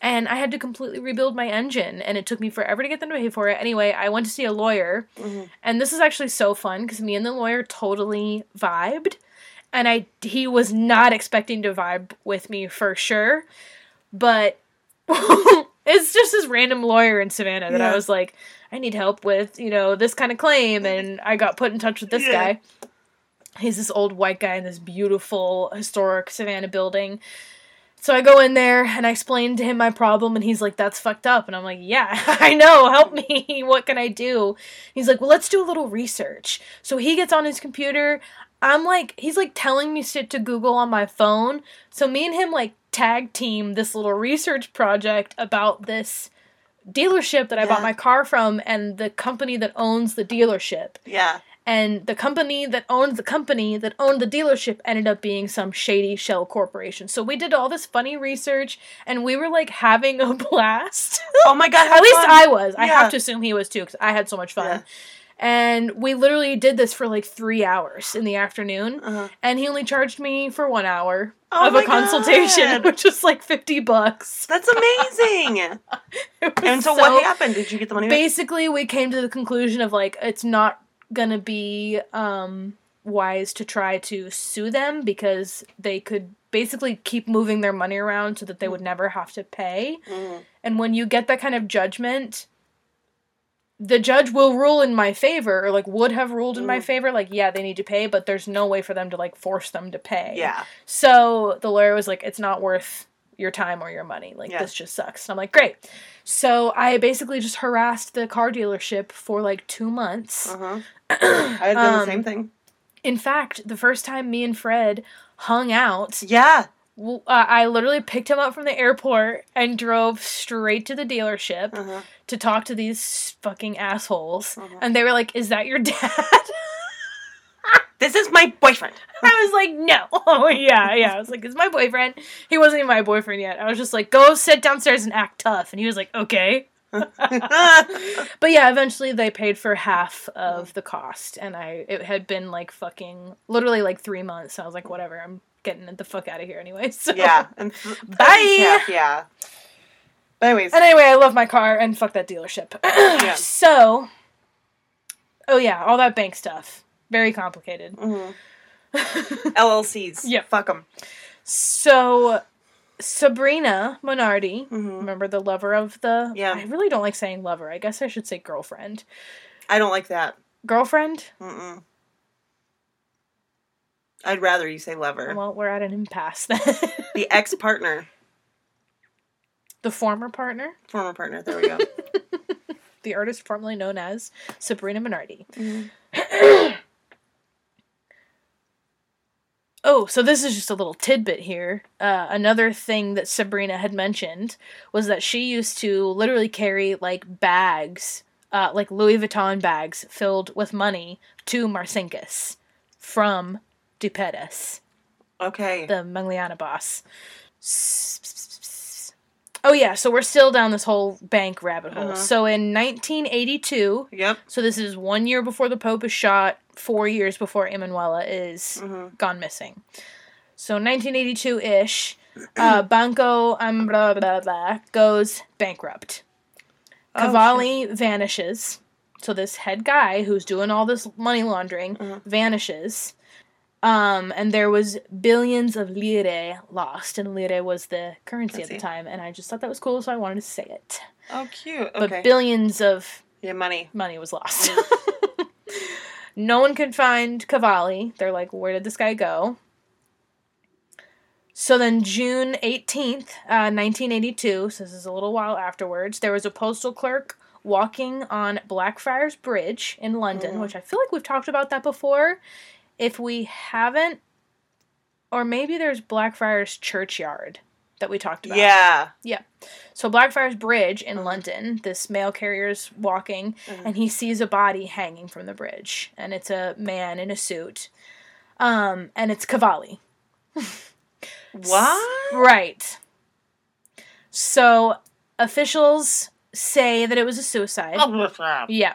And I had to completely rebuild my engine, and it took me forever to get them to pay for it. Anyway, I went to see a lawyer, Mhm. and this is actually so fun because me and the lawyer totally vibed. And I he was not expecting to vibe with me for sure. But it's just this random lawyer in Savannah that I was like, I need help with, you know, this kind of claim and I got put in touch with this Yeah. guy. He's this old white guy in this beautiful historic Savannah building. So I go in there and I explain to him my problem, and he's like, That's fucked up. And I'm like, Yeah, I know, help me. what can I do? He's like, Well, let's do a little research. So he gets on his computer. I'm like, he's like telling me shit to Google on my phone. So me and him like tag team this little research project about this dealership that I bought my car from and the company that owns the dealership Yeah. And the company that owned the company that owned the dealership ended up being some shady shell corporation. So we did all this funny research and we were like having a blast. Oh my god. At least fun. I was. I have to assume he was too because I had so much fun. Yeah. And we literally did this for like three hours in the afternoon. Uh-huh. And he only charged me for one hour Oh of a consultation, God. which was like 50 bucks. That's amazing. And so, what happened? Did you get the money back? basically we came to the conclusion of like it's not gonna be um wise to try to sue them because they could basically keep moving their money around so that they would never have to pay Mhm. and when you get that kind of judgment the judge will rule in my favor or like would have ruled in my Mhm. favor like yeah they need to pay but there's no way for them to like force them to pay Yeah. so the lawyer was like, it's not worth your time or your money. Like, Yeah. this just sucks. And I'm like, great. So I basically just harassed the car dealership for like two months. Uh-huh. I had done the Um, same thing. In fact, the first time me and Fred hung out, Yeah. uh, I literally picked him up from the airport and drove straight to the dealership Uh-huh. to talk to these fucking assholes. Uh-huh. And they were like, is that your dad? This is my boyfriend. I was like, no. Oh, yeah, yeah. I was like, it's my boyfriend. He wasn't even my boyfriend yet. I was just like, go sit downstairs and act tough. And he was like, okay. But yeah, eventually they paid for half of the cost. And I, it had been like fucking, literally like three months. So I was like, whatever, I'm getting the fuck out of here anyway. So yeah. And th- Bye. Yeah. But anyways, And anyway, I love my car and fuck that dealership. So, oh yeah, all that bank stuff. Very complicated. mhm. LLCs. Yeah. Fuck them. so, Sabrina Minardi, hmm remember the lover of the. Yeah. I really don't like saying lover. I guess I should say girlfriend. I don't like that. Girlfriend? Mm-mm. I'd rather you say lover. Well, we're at an impasse then. the ex partner, the former partner, former partner. There we go. the artist formerly known as Sabrina Minardi. Mhm. Oh, so this is just a little tidbit here. Uh, another thing that Sabrina had mentioned was that she used to literally carry like bags, uh, like Louis Vuitton bags filled with money to Marcinkus from De Pedis, Okay. the Magliana boss. Oh yeah, so we're still down this whole bank rabbit hole. Uh-huh. So in 1982, Yep. so this is one year before the Pope is shot, four years before Emanuela is hmm gone missing. So 1982 ish, uh, Banco um, blah, blah, blah, goes bankrupt. Oh, Cavalli vanishes. So this head guy who's doing all this money laundering Mhm. vanishes. Um, and there was billions of lire lost, and lire was the currency at the time, and I just thought that was cool, so I wanted to say it. Oh, cute. But billions of yeah, money. money was lost. no one could find Cavalli. They're like, where did this guy go? So then, June 18th, uh, 1982, so this is a little while afterwards, there was a postal clerk walking on Blackfriars Bridge in London, Mhm. which I feel like we've talked about that before. If we haven't, or maybe there's Blackfriars Churchyard that we talked about. Yeah. Yeah. So Blackfriars Bridge in Mhm. London, this mail carrier's walking Mhm. and he sees a body hanging from the bridge and it's a man in a suit. Um and it's Cavalli. What? Right. So officials say that it was a suicide. Oh. Yeah.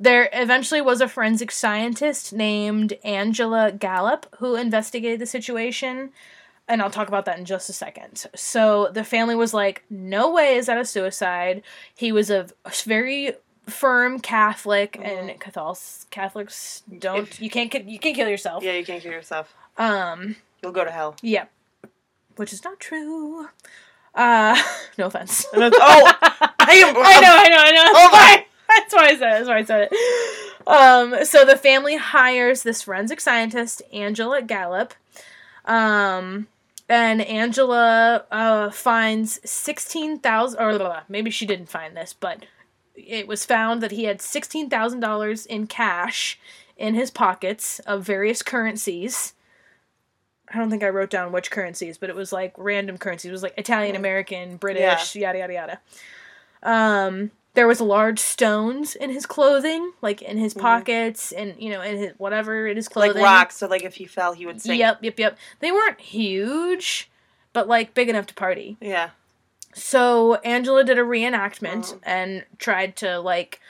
There eventually was a forensic scientist named Angela Gallop who investigated the situation. And I'll talk about that in just a second. So the family was like, no way is that a suicide. He was a very firm Catholic, and Catholics Catholics don't you can't you can't kill yourself. Yeah, you can't kill yourself. Um, You'll go to hell. yeah, which is not true. Uh, no offense. Oh, I am. I know, I know, I know. Oh my. That's why I said it. That's why I said it. Um, so the family hires this forensic scientist, Angela Gallop. Um, and Angela uh, finds 16,000, or blah, blah, maybe she didn't find this, but it was found that he had $16,000 in cash in his pockets of various currencies. I don't think I wrote down which currencies, but it was like random currencies. It was like Italian, American, British, yada yada yada. Um, there was large stones in his clothing, like in his Mhm. pockets, and you know, in his whatever in his clothing. Like rocks, so like if he fell, he would sink. Yep, yep, yep. They weren't huge, but like big enough to party. Yeah. So Angela did a reenactment Mhm. and tried to like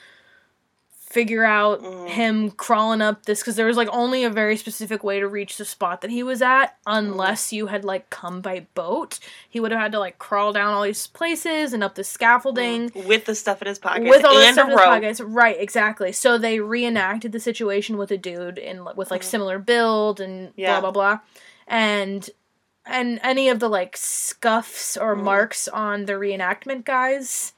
figure out Mhm. him crawling up this because there was like only a very specific way to reach the spot that he was at unless you had like come by boat he would have had to like crawl down all these places and up the scaffolding With the stuff in his pockets with all the stuff in his pockets right exactly so they reenacted the situation with a dude in with like Mhm. similar build and Yeah. blah blah blah and and any of the like scuffs or Mhm. marks on the reenactment guys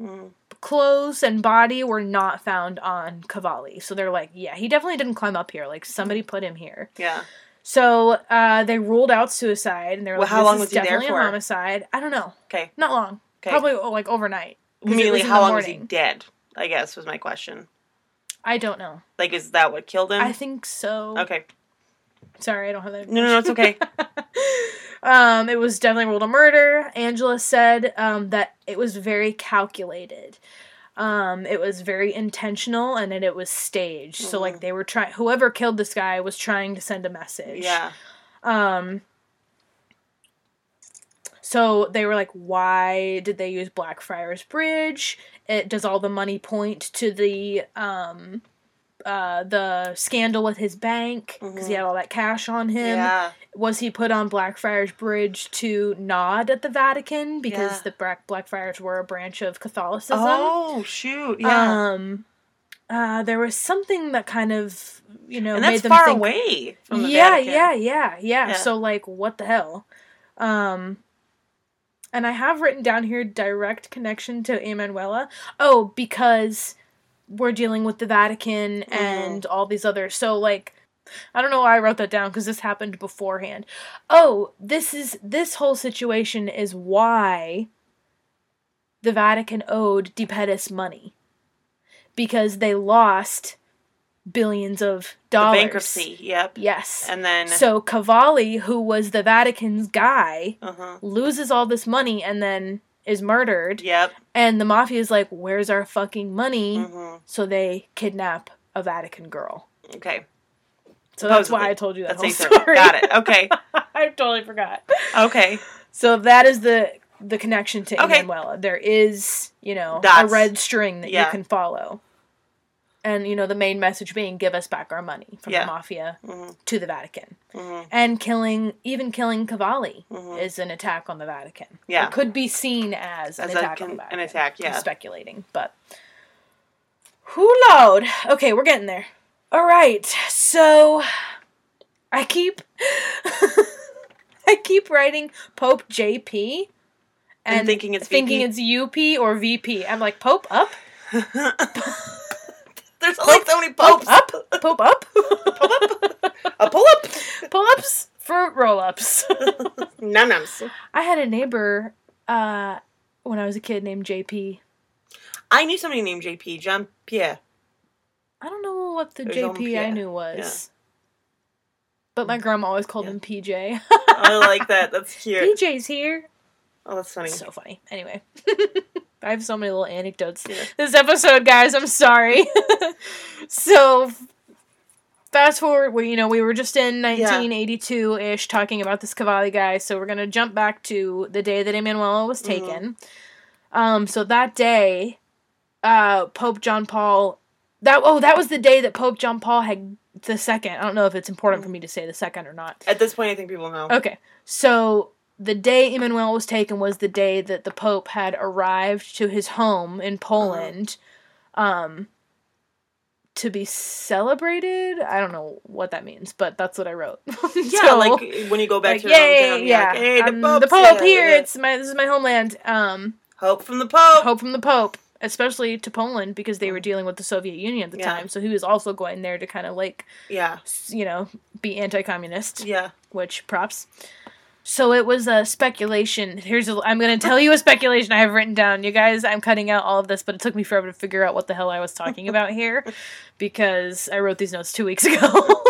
Mm. Clothes and body were not found on Cavalli. So they're like, yeah, he definitely didn't climb up here. Like somebody put him here. Yeah. So uh, they ruled out suicide, and they're Well, like, how long was he there definitely for? a homicide. I don't know. Okay. Not long. Okay. Probably oh, like overnight. Immediately, how long was he dead? I guess was my question. I don't know. Like, is that what killed him? I think so. okay. Sorry, I don't have that. No, no, no, it's okay. um, it was definitely ruled a murder. Angela said um, that it was very calculated. Um, it was very intentional and that it was staged. So like Mhm. they were trying. Whoever killed this guy was trying to send a message. Yeah. Um. So they were like, why did they use Blackfriars Bridge? It does all the money point to the um uh, the scandal with his bank because he Mhm. had all that cash on him. Yeah. Was he put on Blackfriars Bridge to nod at the Vatican because Yeah. the Black Blackfriars were a branch of Catholicism? Oh shoot! Yeah. Um, uh, there was something that kind of you know and made them far think, away from the yeah, Vatican. yeah, yeah, yeah, Yeah. So like, what the hell? Um, and I have written down here direct connection to Emanuela. Oh, because we're dealing with the Vatican Mm-hmm. and all these others. So like, I don't know why I wrote that down because this happened beforehand. Oh, this is this whole situation is why the Vatican owed De Pedis money because they lost billions of The dollars. bankruptcy. Yep. Yes. And then. so Cavalli, who was the Vatican's guy, uh huh. loses all this money and then is murdered. Yep. And the mafia is like, "Where's our fucking money?" hmm So they kidnap a Vatican girl. Okay. So that's Supposedly. why I told you that That's whole story. Got it. Okay. I totally forgot. Okay. So that is the the connection to Okay. Emanuela. There is, you know, a red string that Yeah. you can follow. And you know, the main message being give us back our money from Yeah. the mafia hmm to the Vatican. hmm And killing even killing Cavalli hmm is an attack on the Vatican. Yeah. It could be seen as, As an attack con- on the an Vatican. attack, I'm yeah. speculating, but who load? Okay, we're getting there. All right, so I keep I keep writing Pope JP And thinking it's thinking VP? it's UP or VP. I'm like Pope up, There's only so many Pope up, Pope up, Pop-up? A pull up. pull ups, fruit roll ups. Num nums. I had a neighbor uh, when I was a kid named JP. I knew somebody named JP, Jean Pierre. I don't know what the JP I knew was. But my grandma always called Yeah. him PJ. I like that. That's cute. PJ's here. Oh, that's funny. So funny. Anyway. I have so many little anecdotes Yeah. this episode, guys. I'm sorry. so fast forward, we you know, we were just in 1982 ish talking about this Cavalli guy, so we're gonna jump back to the day that Emanuela was Mhm. taken. Um, so that day, uh, Pope John Paul that oh, that was the day that Pope John Paul had the second. I don't know if it's important for me to say the second or not. At this point, I think people know. Okay. So the day Emmanuel was taken was the day that the Pope had arrived to his home in Poland um to be celebrated. I don't know what that means, but that's what I wrote. Yeah, So, like when you go back like, to your yay, hometown, yeah. like, hey, the Pope's the Pope here. yeah. It's my this is my homeland. Um hope from the Pope. hope from the Pope, especially to Poland because they were dealing with the Soviet Union at the Yeah. time. So he was also going there to kind of like, Yeah, you know, be anti-communist. yeah. which props. So it was a speculation. Here's a, I'm going to tell you a speculation I have written down. You guys, I'm cutting out all of this, but it took me forever to figure out what the hell I was talking about here because I wrote these notes 2 weeks ago.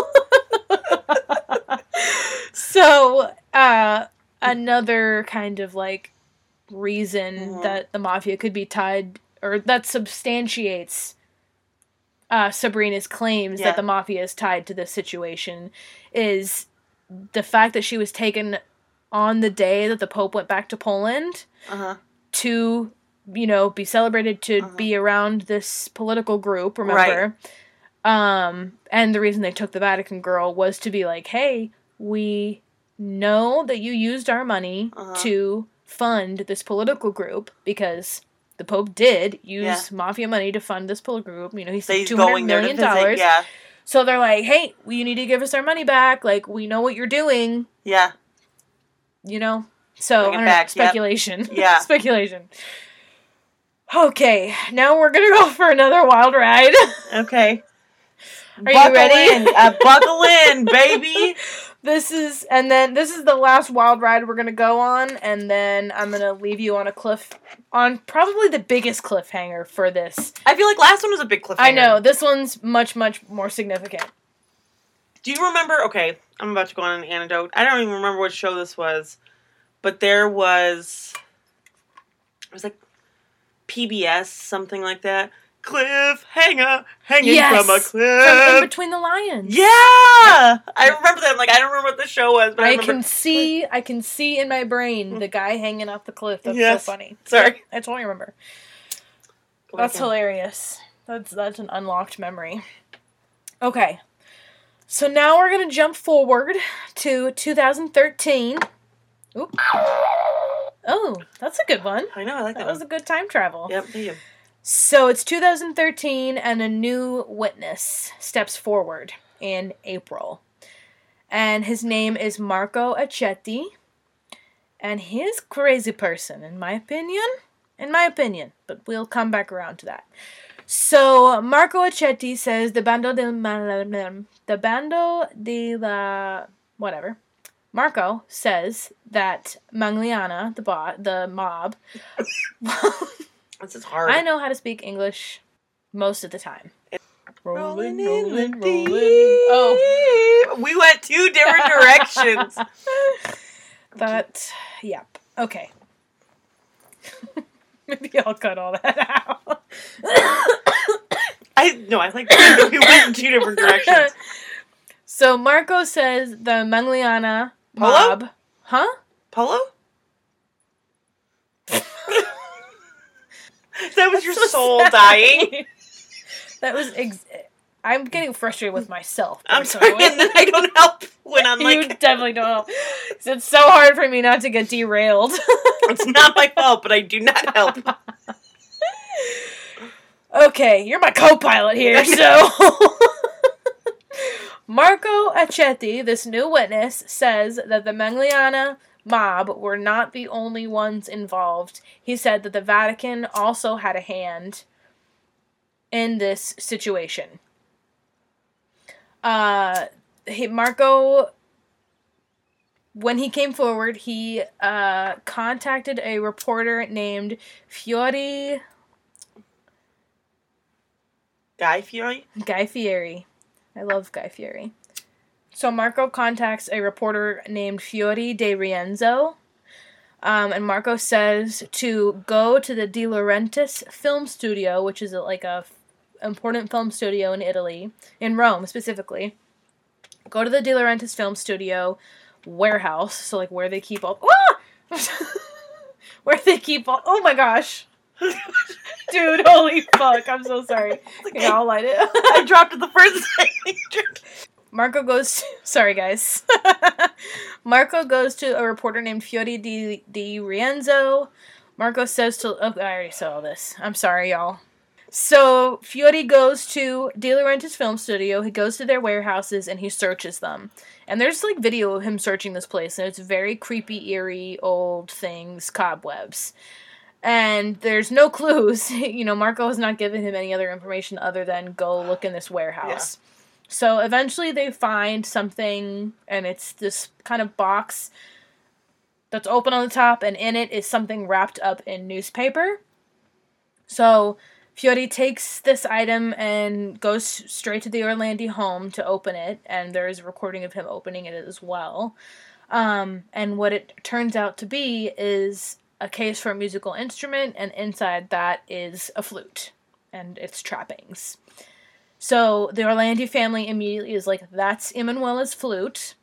so, uh another kind of like reason Mhm. that the mafia could be tied or that substantiates uh, Sabrina's claims Yeah. that the mafia is tied to this situation is the fact that she was taken on the day that the Pope went back to Poland Uh huh. to, you know, be celebrated to Uh-huh. be around this political group, remember? Um, and the reason they took the Vatican girl was to be like, hey, we know that you used our money Uh-huh. to fund this political group because the Pope did use Yeah. mafia money to fund this political group. You know, he said two hundred going there to million dollars. Yeah, So they're like, "Hey, you need to give us our money back. Like, we know what you're doing. yeah. You know." So I don't back, know, yep. speculation. Yeah. speculation. Okay, now we're gonna go for another wild ride. Okay. Are you ready? In. Uh, buckle in, baby. this is, and then this is the last wild ride we're gonna go on, and then I'm gonna leave you on a cliff, on probably the biggest cliffhanger for this. I feel like last one was a big cliffhanger. I know this one's much, much more significant. Do you remember? Okay, I'm about to go on an anecdote. I don't even remember what show this was, but there was. It was like PBS, something like that. Cliffhanger, hanging Yes, from a From in cliff. between the lions. Yeah, I remember that. I'm like, I don't remember what the show was, but I, I can see, I can see in my brain hmm. the guy hanging off the cliff. That's Yes. so funny. Sorry. I totally remember. Go That's hilarious. That's that's an unlocked memory. Okay. So now we're going to jump forward to 2013. Oop. Oh, that's a good one. I know, I like That that, was a good time travel. Yep, you. So it's 2013, and a new witness steps forward in April. And his name is Marco Accetti. And he's crazy person, in my opinion. In my opinion, but we'll come back around to that. So Marco Accetti says the bando de the bando de la whatever. Marco says that Magliana, the bot, the mob, This is hard. I know how to speak English most of the time. Rolling Rolling, in the rolling, deep. rolling. Oh, We went two different directions. but yep. Okay. Maybe I'll cut all that out. I no, I like. We went in two different directions. so Marco says the Magliana Polo? mob, huh? Polo? that was your soul dying. that was. Ex- I'm getting frustrated with myself. I'm sorry, and then I don't help when I'm like. you definitely don't. help. It's so hard for me not to get derailed. it's not my fault, but I do not help. Okay, you're my co-pilot here, so Marco Accetti, this new witness, says that the Magliana mob were not the only ones involved. He said that the Vatican also had a hand in this situation. Uh, he, Marco, when he came forward, he uh, contacted a reporter named Fiore Guy Fieri? Guy Fieri. I love Guy Fieri. So Marco contacts a reporter named Fiore De Rienzo. Um, and Marco says to go to the De Laurentiis film studio, which is like a important film studio in Italy, in Rome specifically. Go to the De Laurentiis film studio warehouse, so like where they keep all ah! where they keep all oh my gosh. Dude, holy fuck, I'm so sorry. Okay, I'll light it. I dropped it the first time. Marco goes. sorry, guys. Marco goes to a reporter named Fiore di, di Rienzo. Marco says to. Oh, I already saw all this. I'm sorry, y'all. So Fiore goes to De Laurentiis Film Studio. He goes to their warehouses and he searches them. And there's like video of him searching this place, and it's very creepy, eerie, old things, cobwebs. And there's no clues. you know, Marco has not given him any other information other than go look in this warehouse. So eventually they find something, and it's this kind of box that's open on the top, and in it is something wrapped up in newspaper. So Fiore takes this item and goes straight to the Orlandi home to open it, and there is a recording of him opening it as well. Um, and what it turns out to be is a case for a musical instrument, and inside that is a flute and its trappings. So the Orlandi family immediately is like, "That's Emanuela's flute."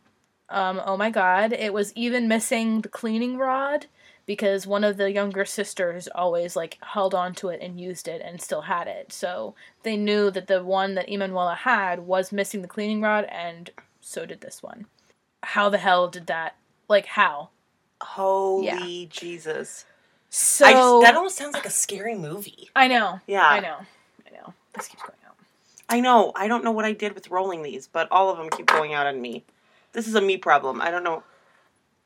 Um, oh my god! It was even missing the cleaning rod because one of the younger sisters always like held on to it and used it and still had it. So they knew that the one that Emanuela had was missing the cleaning rod, and so did this one. How the hell did that? Like how? Holy Jesus. So I just, that almost sounds like a scary movie. I know. Yeah. I know. I know. This keeps going out. I know. I don't know what I did with rolling these, but all of them keep going out on me. This is a me problem. I don't know.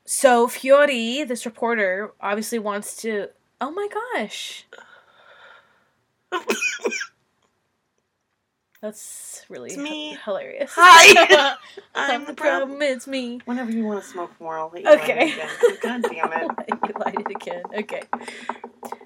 So Fiore, this reporter, obviously wants to. Oh my gosh, that's really It's me. hilarious. Hi. I'm the problem. It's me. Whenever you want to smoke more, I'll let you Okay. God damn it. you light it again. Okay.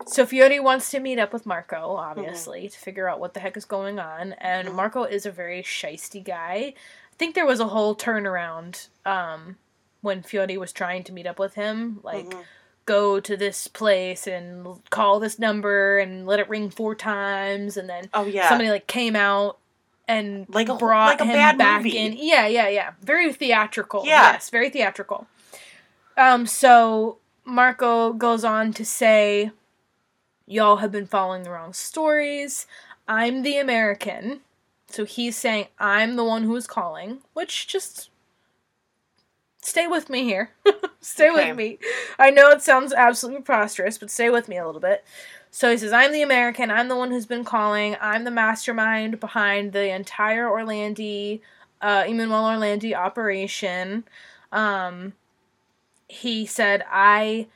So Fiore wants to meet up with Marco, obviously, to figure out what the heck is going on. And Mhm. Marco is a very shisty guy. I think there was a whole turnaround um, when Fiore was trying to meet up with him. Like, Mhm. go to this place and call this number and let it ring four times. And then Oh, yeah. somebody, like, came out and Like a- brought like a him back movie. in. Yeah, yeah, yeah. Very theatrical. Yeah. Yes, very theatrical. Um, so Marco goes on to say, Y'all have been following the wrong stories. I'm the American. So he's saying, I'm the one who is calling, which just stay with me here. stay Okay. with me. I know it sounds absolutely preposterous, but stay with me a little bit. So he says, I'm the American. I'm the one who's been calling. I'm the mastermind behind the entire Orlandi, uh, Emmanuel Orlandi operation. Um, he said, I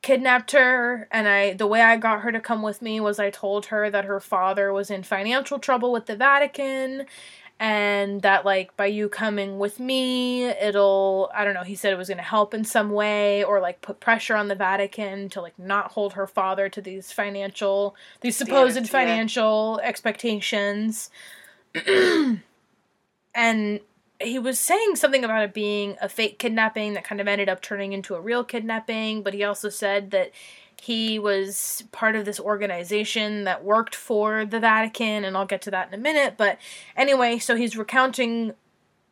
kidnapped her and I the way I got her to come with me was I told her that her father was in financial trouble with the Vatican and that like by you coming with me it'll I don't know he said it was going to help in some way or like put pressure on the Vatican to like not hold her father to these financial these supposed Standards, yeah. financial expectations and he was saying something about it being a fake kidnapping that kind of ended up turning into a real kidnapping, but he also said that he was part of this organization that worked for the Vatican, and I'll get to that in a minute. But anyway, so he's recounting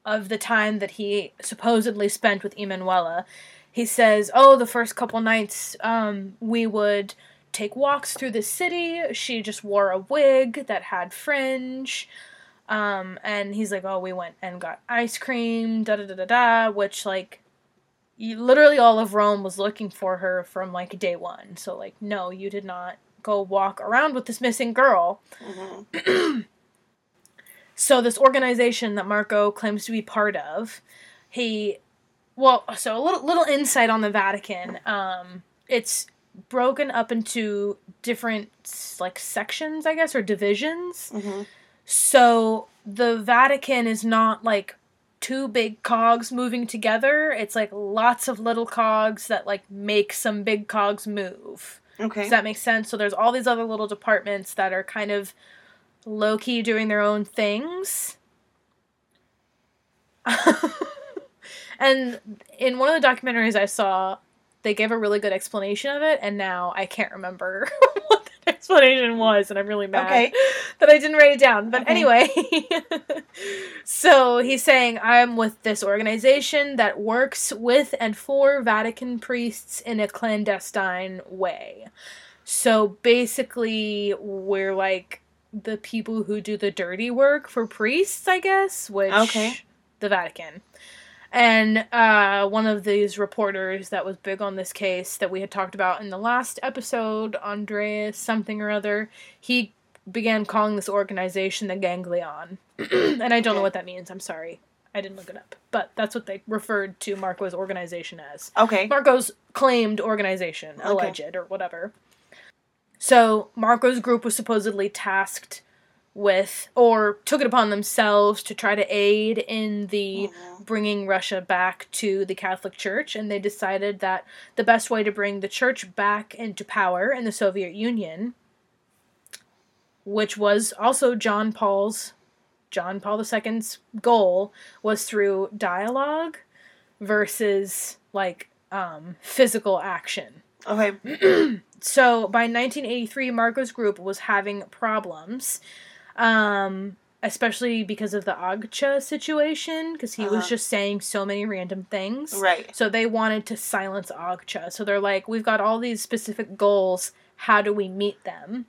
of the time that he supposedly spent with Emanuela. He says, Oh, the first couple nights, um, we would take walks through the city. She just wore a wig that had fringe. Um, and he's like, oh, we went and got ice cream, da da da da da, which, like, literally all of Rome was looking for her from, like, day one. So, like, no, you did not go walk around with this missing girl. Mhm. So, this organization that Marco claims to be part of, he, well, so a little, little insight on the Vatican. Um, it's broken up into different, like, sections, I guess, or divisions. Mhm. So the Vatican is not like two big cogs moving together. It's like lots of little cogs that like make some big cogs move. Okay. Does that make sense? So there's all these other little departments that are kind of low key doing their own things. and in one of the documentaries I saw, they gave a really good explanation of it, and now I can't remember explanation was, and I'm really mad Okay. that I didn't write it down. But Okay. anyway, so he's saying, I'm with this organization that works with and for Vatican priests in a clandestine way. So basically, we're like the people who do the dirty work for priests, I guess, which Okay. the Vatican. And uh, one of these reporters that was big on this case that we had talked about in the last episode, Andreas something or other, he began calling this organization the Ganglion. and I don't know what that means. I'm sorry. I didn't look it up. But that's what they referred to Marco's organization as. Okay. Marco's claimed organization, Okay. alleged or whatever. So Marco's group was supposedly tasked with, or took it upon themselves to try to aid in the Mhm. Bringing Russia back to the Catholic Church, and they decided that the best way to bring the church back into power in the Soviet Union, which was also John Paul's John Paul II's goal, was through dialogue versus like um, physical action. Okay. So by 1983, Marco's group was having problems, um, especially because of the Agca situation, because he was Uh-huh. just saying so many random things. Right. So they wanted to silence Agca. So they're like, we've got all these specific goals. How do we meet them?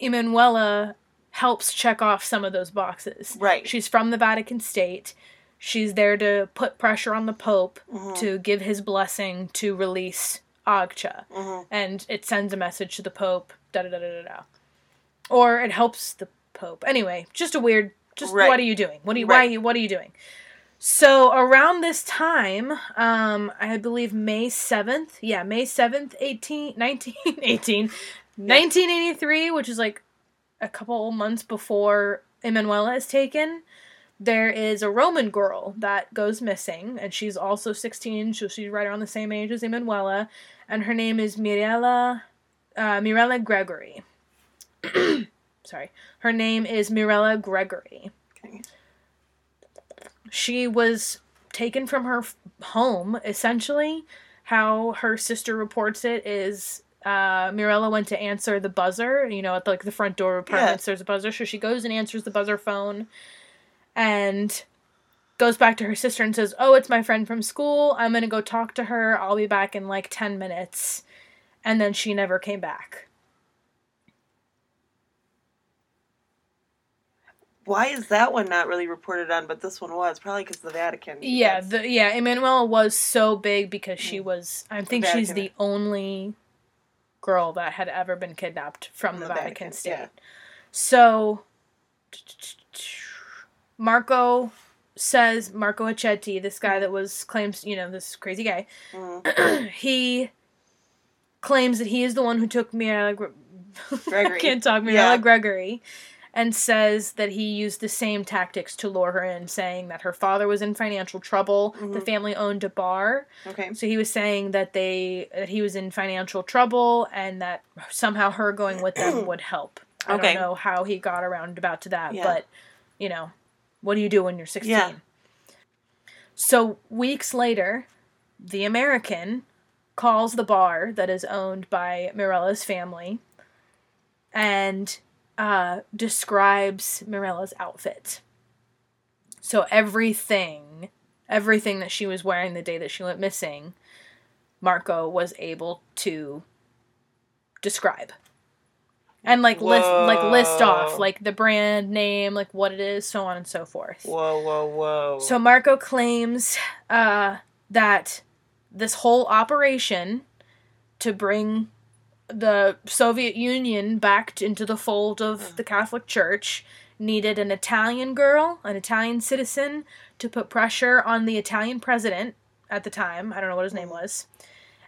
Emanuela helps check off some of those boxes. Right. She's from the Vatican State. She's there to put pressure on the Pope Mhm. to give his blessing to release Agca. Mhm. And it sends a message to the Pope, da da da da da da. Or it helps the Pope. Anyway, just a weird just Right. what are you doing? What are you why are Right. you what are you doing? So around this time, um, I believe May 7th, yeah, May 7th, 18, 1918, 1983, which is like a couple months before Emanuela is taken, there is a Roman girl that goes missing, and she's also 16, so she's right around the same age as Emanuela, and her name is Mirella, uh, Mirella Gregori. Sorry. Her name is Mirella Gregori. Okay. She was taken from her f- home, essentially. How her sister reports it is uh, Mirella went to answer the buzzer. You know, at like the front door of apartments, there's a buzzer. So she goes and answers the buzzer phone and goes back to her sister and says, Oh, it's my friend from school. I'm going to go talk to her. I'll be back in like 10 minutes. And then she never came back. Why is that one not really reported on, but this one was? Probably because the Vatican. Yeah, the, yeah. Emanuela was so big because she Mm. was. I think she's the only girl that had ever been kidnapped from From the, the Vatican, Vatican, State. yeah. So, Marco says Marco Accetti, this guy that was claims you know this crazy guy, Mhm. he claims that he is the one who took Mirella Gre- Gregori. I can't talk Mirella Yeah. Gregory and says that he used the same tactics to lure her in saying that her father was in financial trouble the Mhm. family owned a bar Okay. so he was saying that they that he was in financial trouble and that somehow her going with them would help i Okay. don't know how he got around about to that Yeah. but you know what do you do when you're 16 Yeah. so weeks later the american calls the bar that is owned by mirella's family and uh, describes mirella's outfit. So everything everything that she was wearing the day that she went missing marco was able to describe. And like list like list off like the brand name like what it is so on and so forth. Whoa, whoa, whoa. so Marco claims uh, that this whole operation to bring the Soviet Union backed into the fold of the Catholic Church needed an Italian girl, an Italian citizen, to put pressure on the Italian president at the time. I don't know what his name was.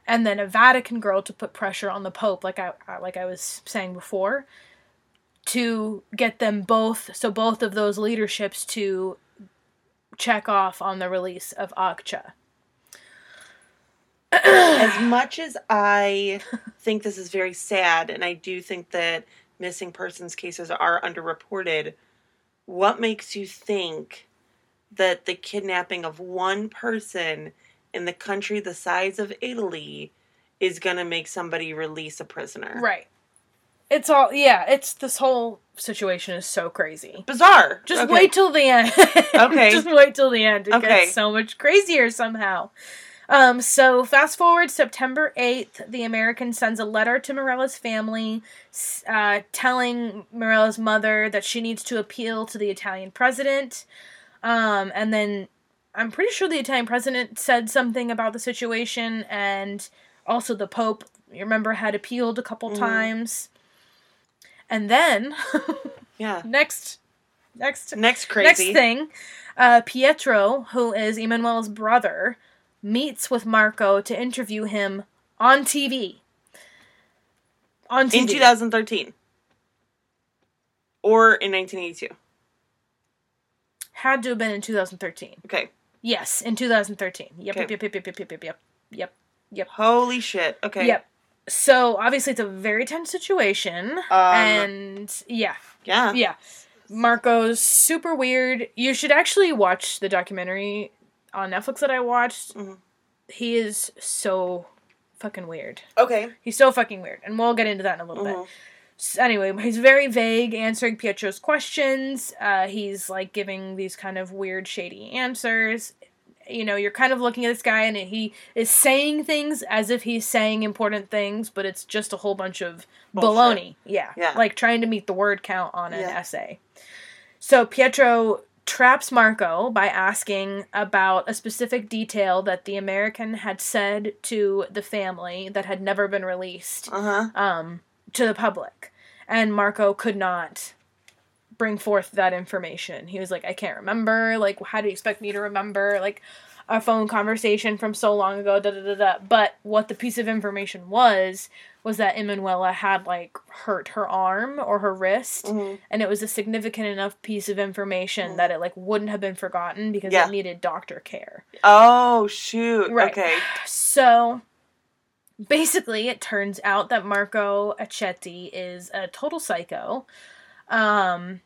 And then a Vatican girl to put pressure on the Pope, like I like I was saying before, to get them both, so both of those leaderships to check off on the release of Agca. As much as I think this is very sad, and I do think that missing persons cases are underreported, what makes you think that the kidnapping of one person in the country the size of Italy is going to make somebody release a prisoner? Right. It's all yeah. It's this whole situation is so crazy. Bizarre. Just Okay. wait till the end. Okay. Just wait till the end. It Okay. gets so much crazier somehow. Um, so fast forward September 8th, the American sends a letter to Mirella's family uh, telling Mirella's mother that she needs to appeal to the Italian president. Um, and then I'm pretty sure the Italian president said something about the situation and also the Pope, you remember, had appealed a couple Mhm. times. And then Yeah. next next Next crazy. Next thing, uh, Pietro, who is Emanuel's brother, meets with Marco to interview him on TV. On TV. In 2013. Or in 1982. Had to have been in 2013. Okay. Yes, in 2013. Yep, Okay. yep, yep, yep, yep, yep, yep, yep, yep. Holy shit. Okay. Yep. So obviously it's a very tense situation, Um, and yeah, Yeah. yeah. Marco's super weird. You should actually watch the documentary on Netflix that I watched. Mhm. He is so fucking weird. Okay. He's so fucking weird, and we'll get into that in a little Mhm. bit. S anyway, he's very vague answering Pietro's questions. Uh, he's like giving these kind of weird, shady answers. You know, you're kind of looking at this guy, and he is saying things as if he's saying important things, but it's just a whole bunch of Bullshit. baloney. Yeah. Yeah. Like trying to meet the word count on an Yeah. essay. So Pietro traps Marco by asking about a specific detail that the American had said to the family that had never been released Uh huh. um, to the public. And Marco could not bring forth that information. He was like, I can't remember. Like, how do you expect me to remember? Like, a phone conversation from so long ago, da da da da. But what the piece of information was, was that Emanuela had, like, hurt her arm or her wrist. hmm And it was a significant enough piece of information Mm. that it, like, wouldn't have been forgotten because Yeah. it needed doctor care. Oh shoot. Right. Okay. So basically, it turns out that Marco Accetti is a total psycho. Um,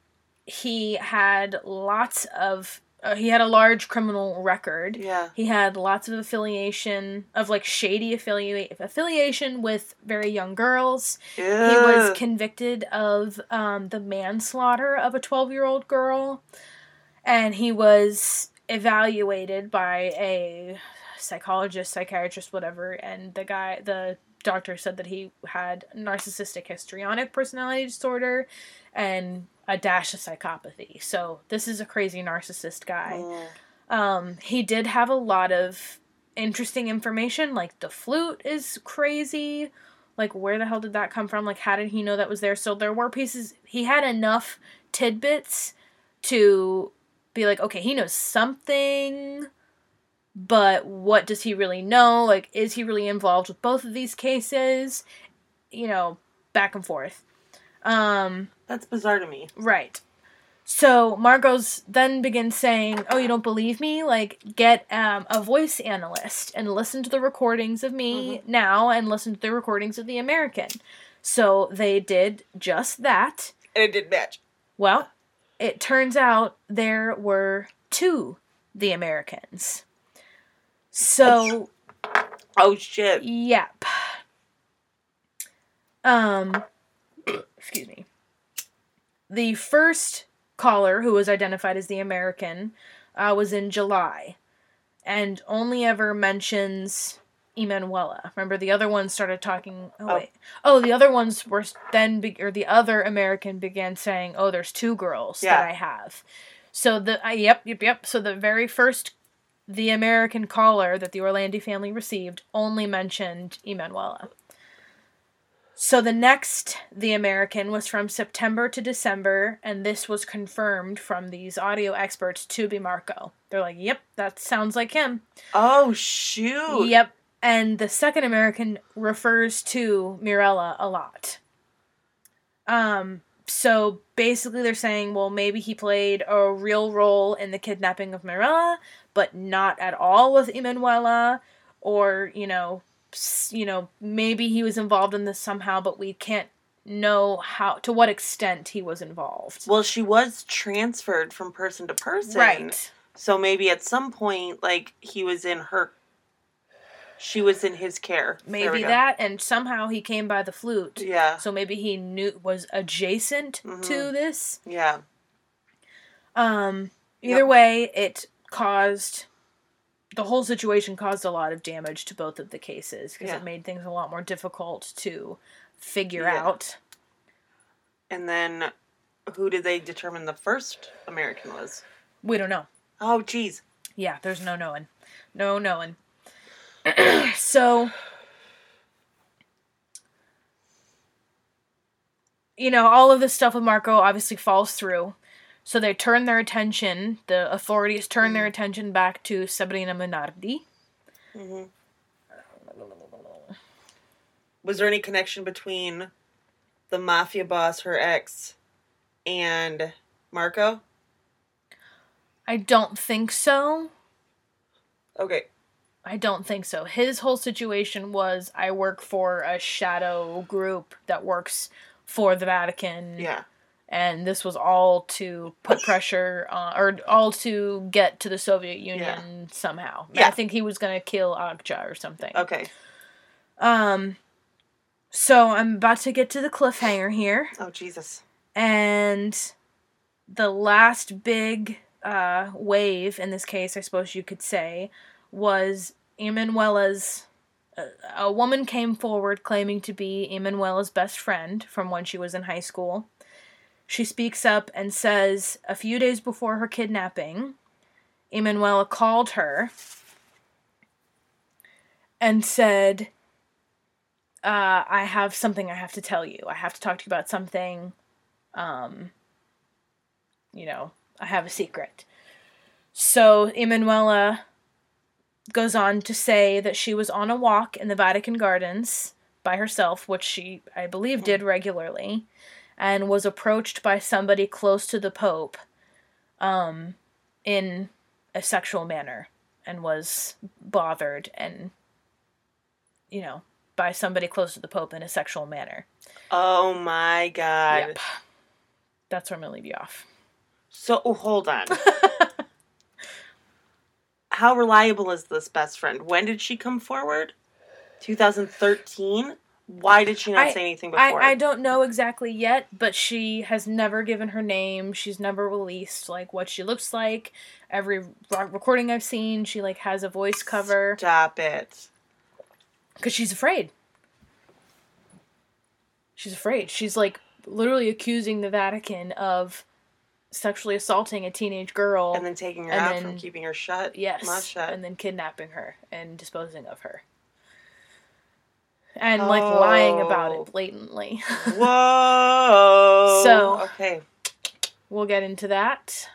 he had lots of. Uh, he had a large criminal record. Yeah. He had lots of affiliation of like shady affiliate affiliation with very young girls. He was convicted of um, the manslaughter of a 12 year old girl, and he was evaluated by a psychologist, psychiatrist, whatever. And the guy, the doctor said that he had narcissistic histrionic personality disorder and a dash of psychopathy. So this is a crazy narcissist guy. Mm. Um, he did have a lot of interesting information, like the flute is crazy. Like, where the hell did that come from? Like, how did he know that was there? So, there were pieces, he had enough tidbits to be like, okay, he knows something, but what does he really know? Like, is he really involved with both of these cases? You know, back and forth. Um, That's bizarre to me. Right. So Marco's then begins saying, "Oh, you don't believe me? Like, get um, a voice analyst and listen to the recordings of me now, and listen to the recordings of the American." So they did just that. And it did match. Well, it turns out there were two the Americans. So Oh shit. Yep. Um, excuse me. The first caller, who was identified as the American, uh, was in July, and only ever mentions Emanuela. Remember, the other ones started talking. Oh, Oh. wait. Oh, the other ones were then, be- or the other American began saying, "Oh, there's two girls Yeah. that I have." So the uh, yep, yep, yep. So the very first, the American caller that the Orlandi family received only mentioned Emanuela. So the next, the American, was from September to December, and this was confirmed from these audio experts to be Marco. They're like, "Yep, that sounds like him." Oh shoot. Yep. And the second American refers to Mirella a lot. Um, so basically they're saying, well, maybe he played a real role in the kidnapping of Mirella, but not at all with Emanuela, or, you know, you know, maybe he was involved in this somehow, but we can't know how to what extent he was involved. Well, she was transferred from person to person. Right. So maybe at some point, like he was in her. She was in his care. Maybe that and somehow he came by the flute. Yeah. So maybe he knew was adjacent to Mhm. this. Yeah. Um either Yep. way, it caused the whole situation caused a lot of damage to both of the cases because Yeah. it made things a lot more difficult to figure Yeah. out. And then, who did they determine the first American was? We don't know. Oh, geez. Yeah, there's no knowing. No knowing. so you know, all of this stuff with Marco obviously falls through. So they turn their attention, the authorities turn their attention back to Sabrina Minardi. hmm Was there any connection between the mafia boss, her ex, and Marco? I don't think so. Okay. I don't think so. His whole situation was I work for a shadow group that works for the Vatican. Yeah. And this was all to put pressure on, or all to get to the Soviet Union somehow. Yeah. I think he was going to kill Agca or something. Okay. Um, so I'm about to get to the cliffhanger here. Oh, Jesus. And the last big uh, wave, in this case, I suppose you could say, was Emanuela's. A, a woman came forward claiming to be Emanuela's best friend from when she was in high school. She speaks up and says a few days before her kidnapping, Emanuela called her and said, uh, I have something I have to tell you. I have to talk to you about something. Um, you know, I have a secret. So Emanuela goes on to say that she was on a walk in the Vatican Gardens by herself, which she, I believe, did regularly, and was approached by somebody close to the Pope um, in a sexual manner and was bothered and, you know, by somebody close to the Pope in a sexual manner. Oh, my God. Yep. That's where I'm going to leave you off. So, oh, hold on. How reliable is this best friend? When did she come forward? 2013? Why did she not I- say anything before? I I, don't know exactly yet, but she has never given her name. She's never released like what she looks like. Every recording I've seen, she like has a voice cover Stop it. because she's afraid. She's afraid. She's like literally accusing the Vatican of sexually assaulting a teenage girl. And then taking her out then- from keeping her shut. yes, Mouth shut. and then kidnapping her and disposing of her. And like lying about Oh. it blatantly. Whoa. So- okay, we'll get into that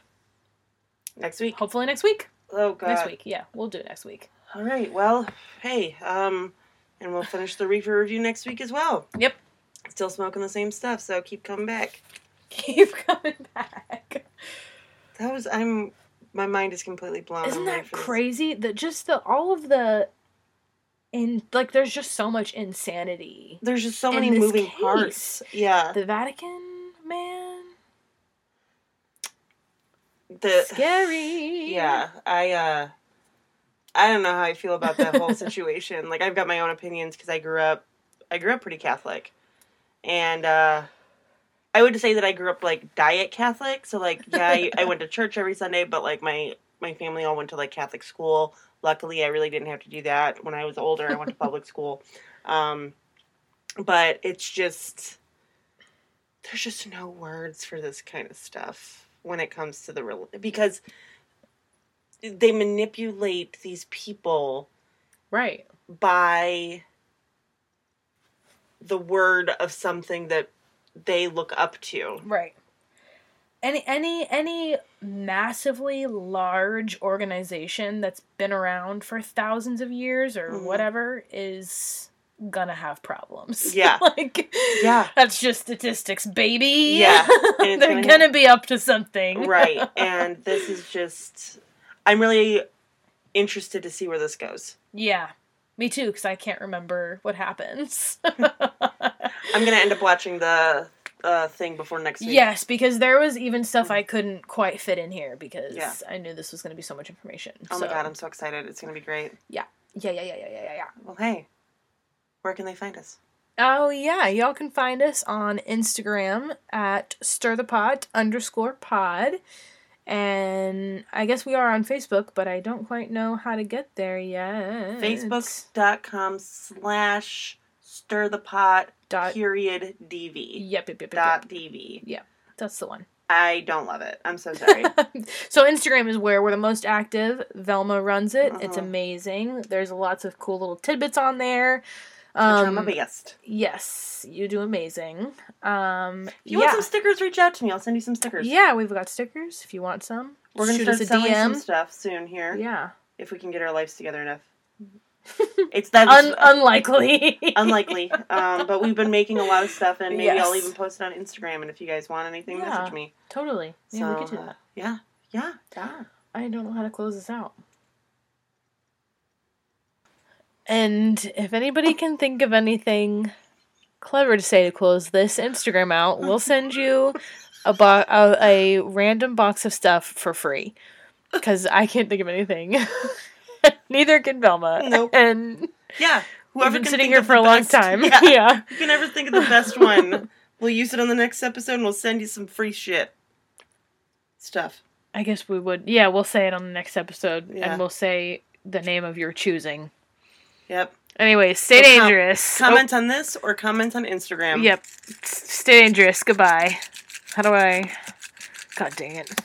next week. hopefully next week. Oh god. Next week. Yeah, we'll do it next week. All right. Well, hey, um, and we'll finish the reefer review next week as well. Yep. Still smoking the same stuff, so keep coming back. Keep coming back. That was I'm. My mind is completely blown. Isn't that crazy? That just the all of the in like there's just so much insanity. There's just so many moving case. parts. Yeah. The Vatican, man, The scary. yeah. I uh. I don't know how I feel about that whole situation. Like I've got my own opinions because I grew up. I grew up pretty Catholic, and uh, I would say that I grew up like diet Catholic. So like, yeah, I, I went to church every Sunday, but like my my family all went to like Catholic school. Luckily, I really didn't have to do that when I was older. I went to public school, um, but it's just there's just no words for this kind of stuff when it comes to the real because they manipulate these people Right. by the word of something that they look up to. Right. Any any any massively large organization that's been around for thousands of years or Mhm. whatever is gonna have problems. Yeah. like Yeah. That's just statistics, baby. Yeah, They're gonna gonna, be up to something. right. And this is just I'm really interested to see where this goes. yeah. Me too, because I can't remember what happens. I'm to end up watching the uh, thing before next week. Yes, because there was even stuff I couldn't quite fit in here because Yeah. I knew this was going to be so much information. Oh so. my god, I'm so excited. It's going to be great. Yeah, yeah, yeah, yeah, yeah, yeah, yeah. Well, hey. Where can they find us? Oh yeah, y'all can find us on Instagram at stirthepot underscore pod. And I guess we are on Facebook, but I don't quite know how to get there yet. Facebook.com slash stir the pot dot period DV. yep, yep, yep, yep, Dot yep. DV. That's the one. I don't love it. I'm so sorry. so Instagram is where we're the most active. Velma runs it. It's Uh-huh. amazing. There's lots of cool little tidbits on there. Which I'm Um, a biggest. yes, you do amazing. Um, If you yeah, want some stickers, reach out to me. I'll send you some stickers. yeah, we've got stickers if you want some. We're gonna Shoot start us a selling some DM. stuff soon here. Yeah, If we can get our lives together enough. It's that Un- unlikely. unlikely. Um, but we've been making a lot of stuff and maybe I'll even post it on Instagram and if you guys want anything, Yeah. message me. totally. Yeah, so we could do uh, that. yeah. Yeah. Yeah. I don't know how to close this out. And if anybody can think of anything clever to say to close this Instagram out, we'll send you a, bo- a, a random box of stuff for free. Because I can't think of anything. Neither can Velma. Nope. And Yeah. we've been sitting here for a long time. Yeah. yeah. You can ever think of the best one. We'll use it on the next episode and we'll send you some free shit. Stuff. I guess we would. Yeah, we'll say it on the next episode. Yeah. And we'll say the name of your choosing. Yep. Anyways, stay So com- dangerous. Oh. Comment on this or comment on Instagram. Oh, yep. Stay dangerous. Goodbye. How do I. God dang it.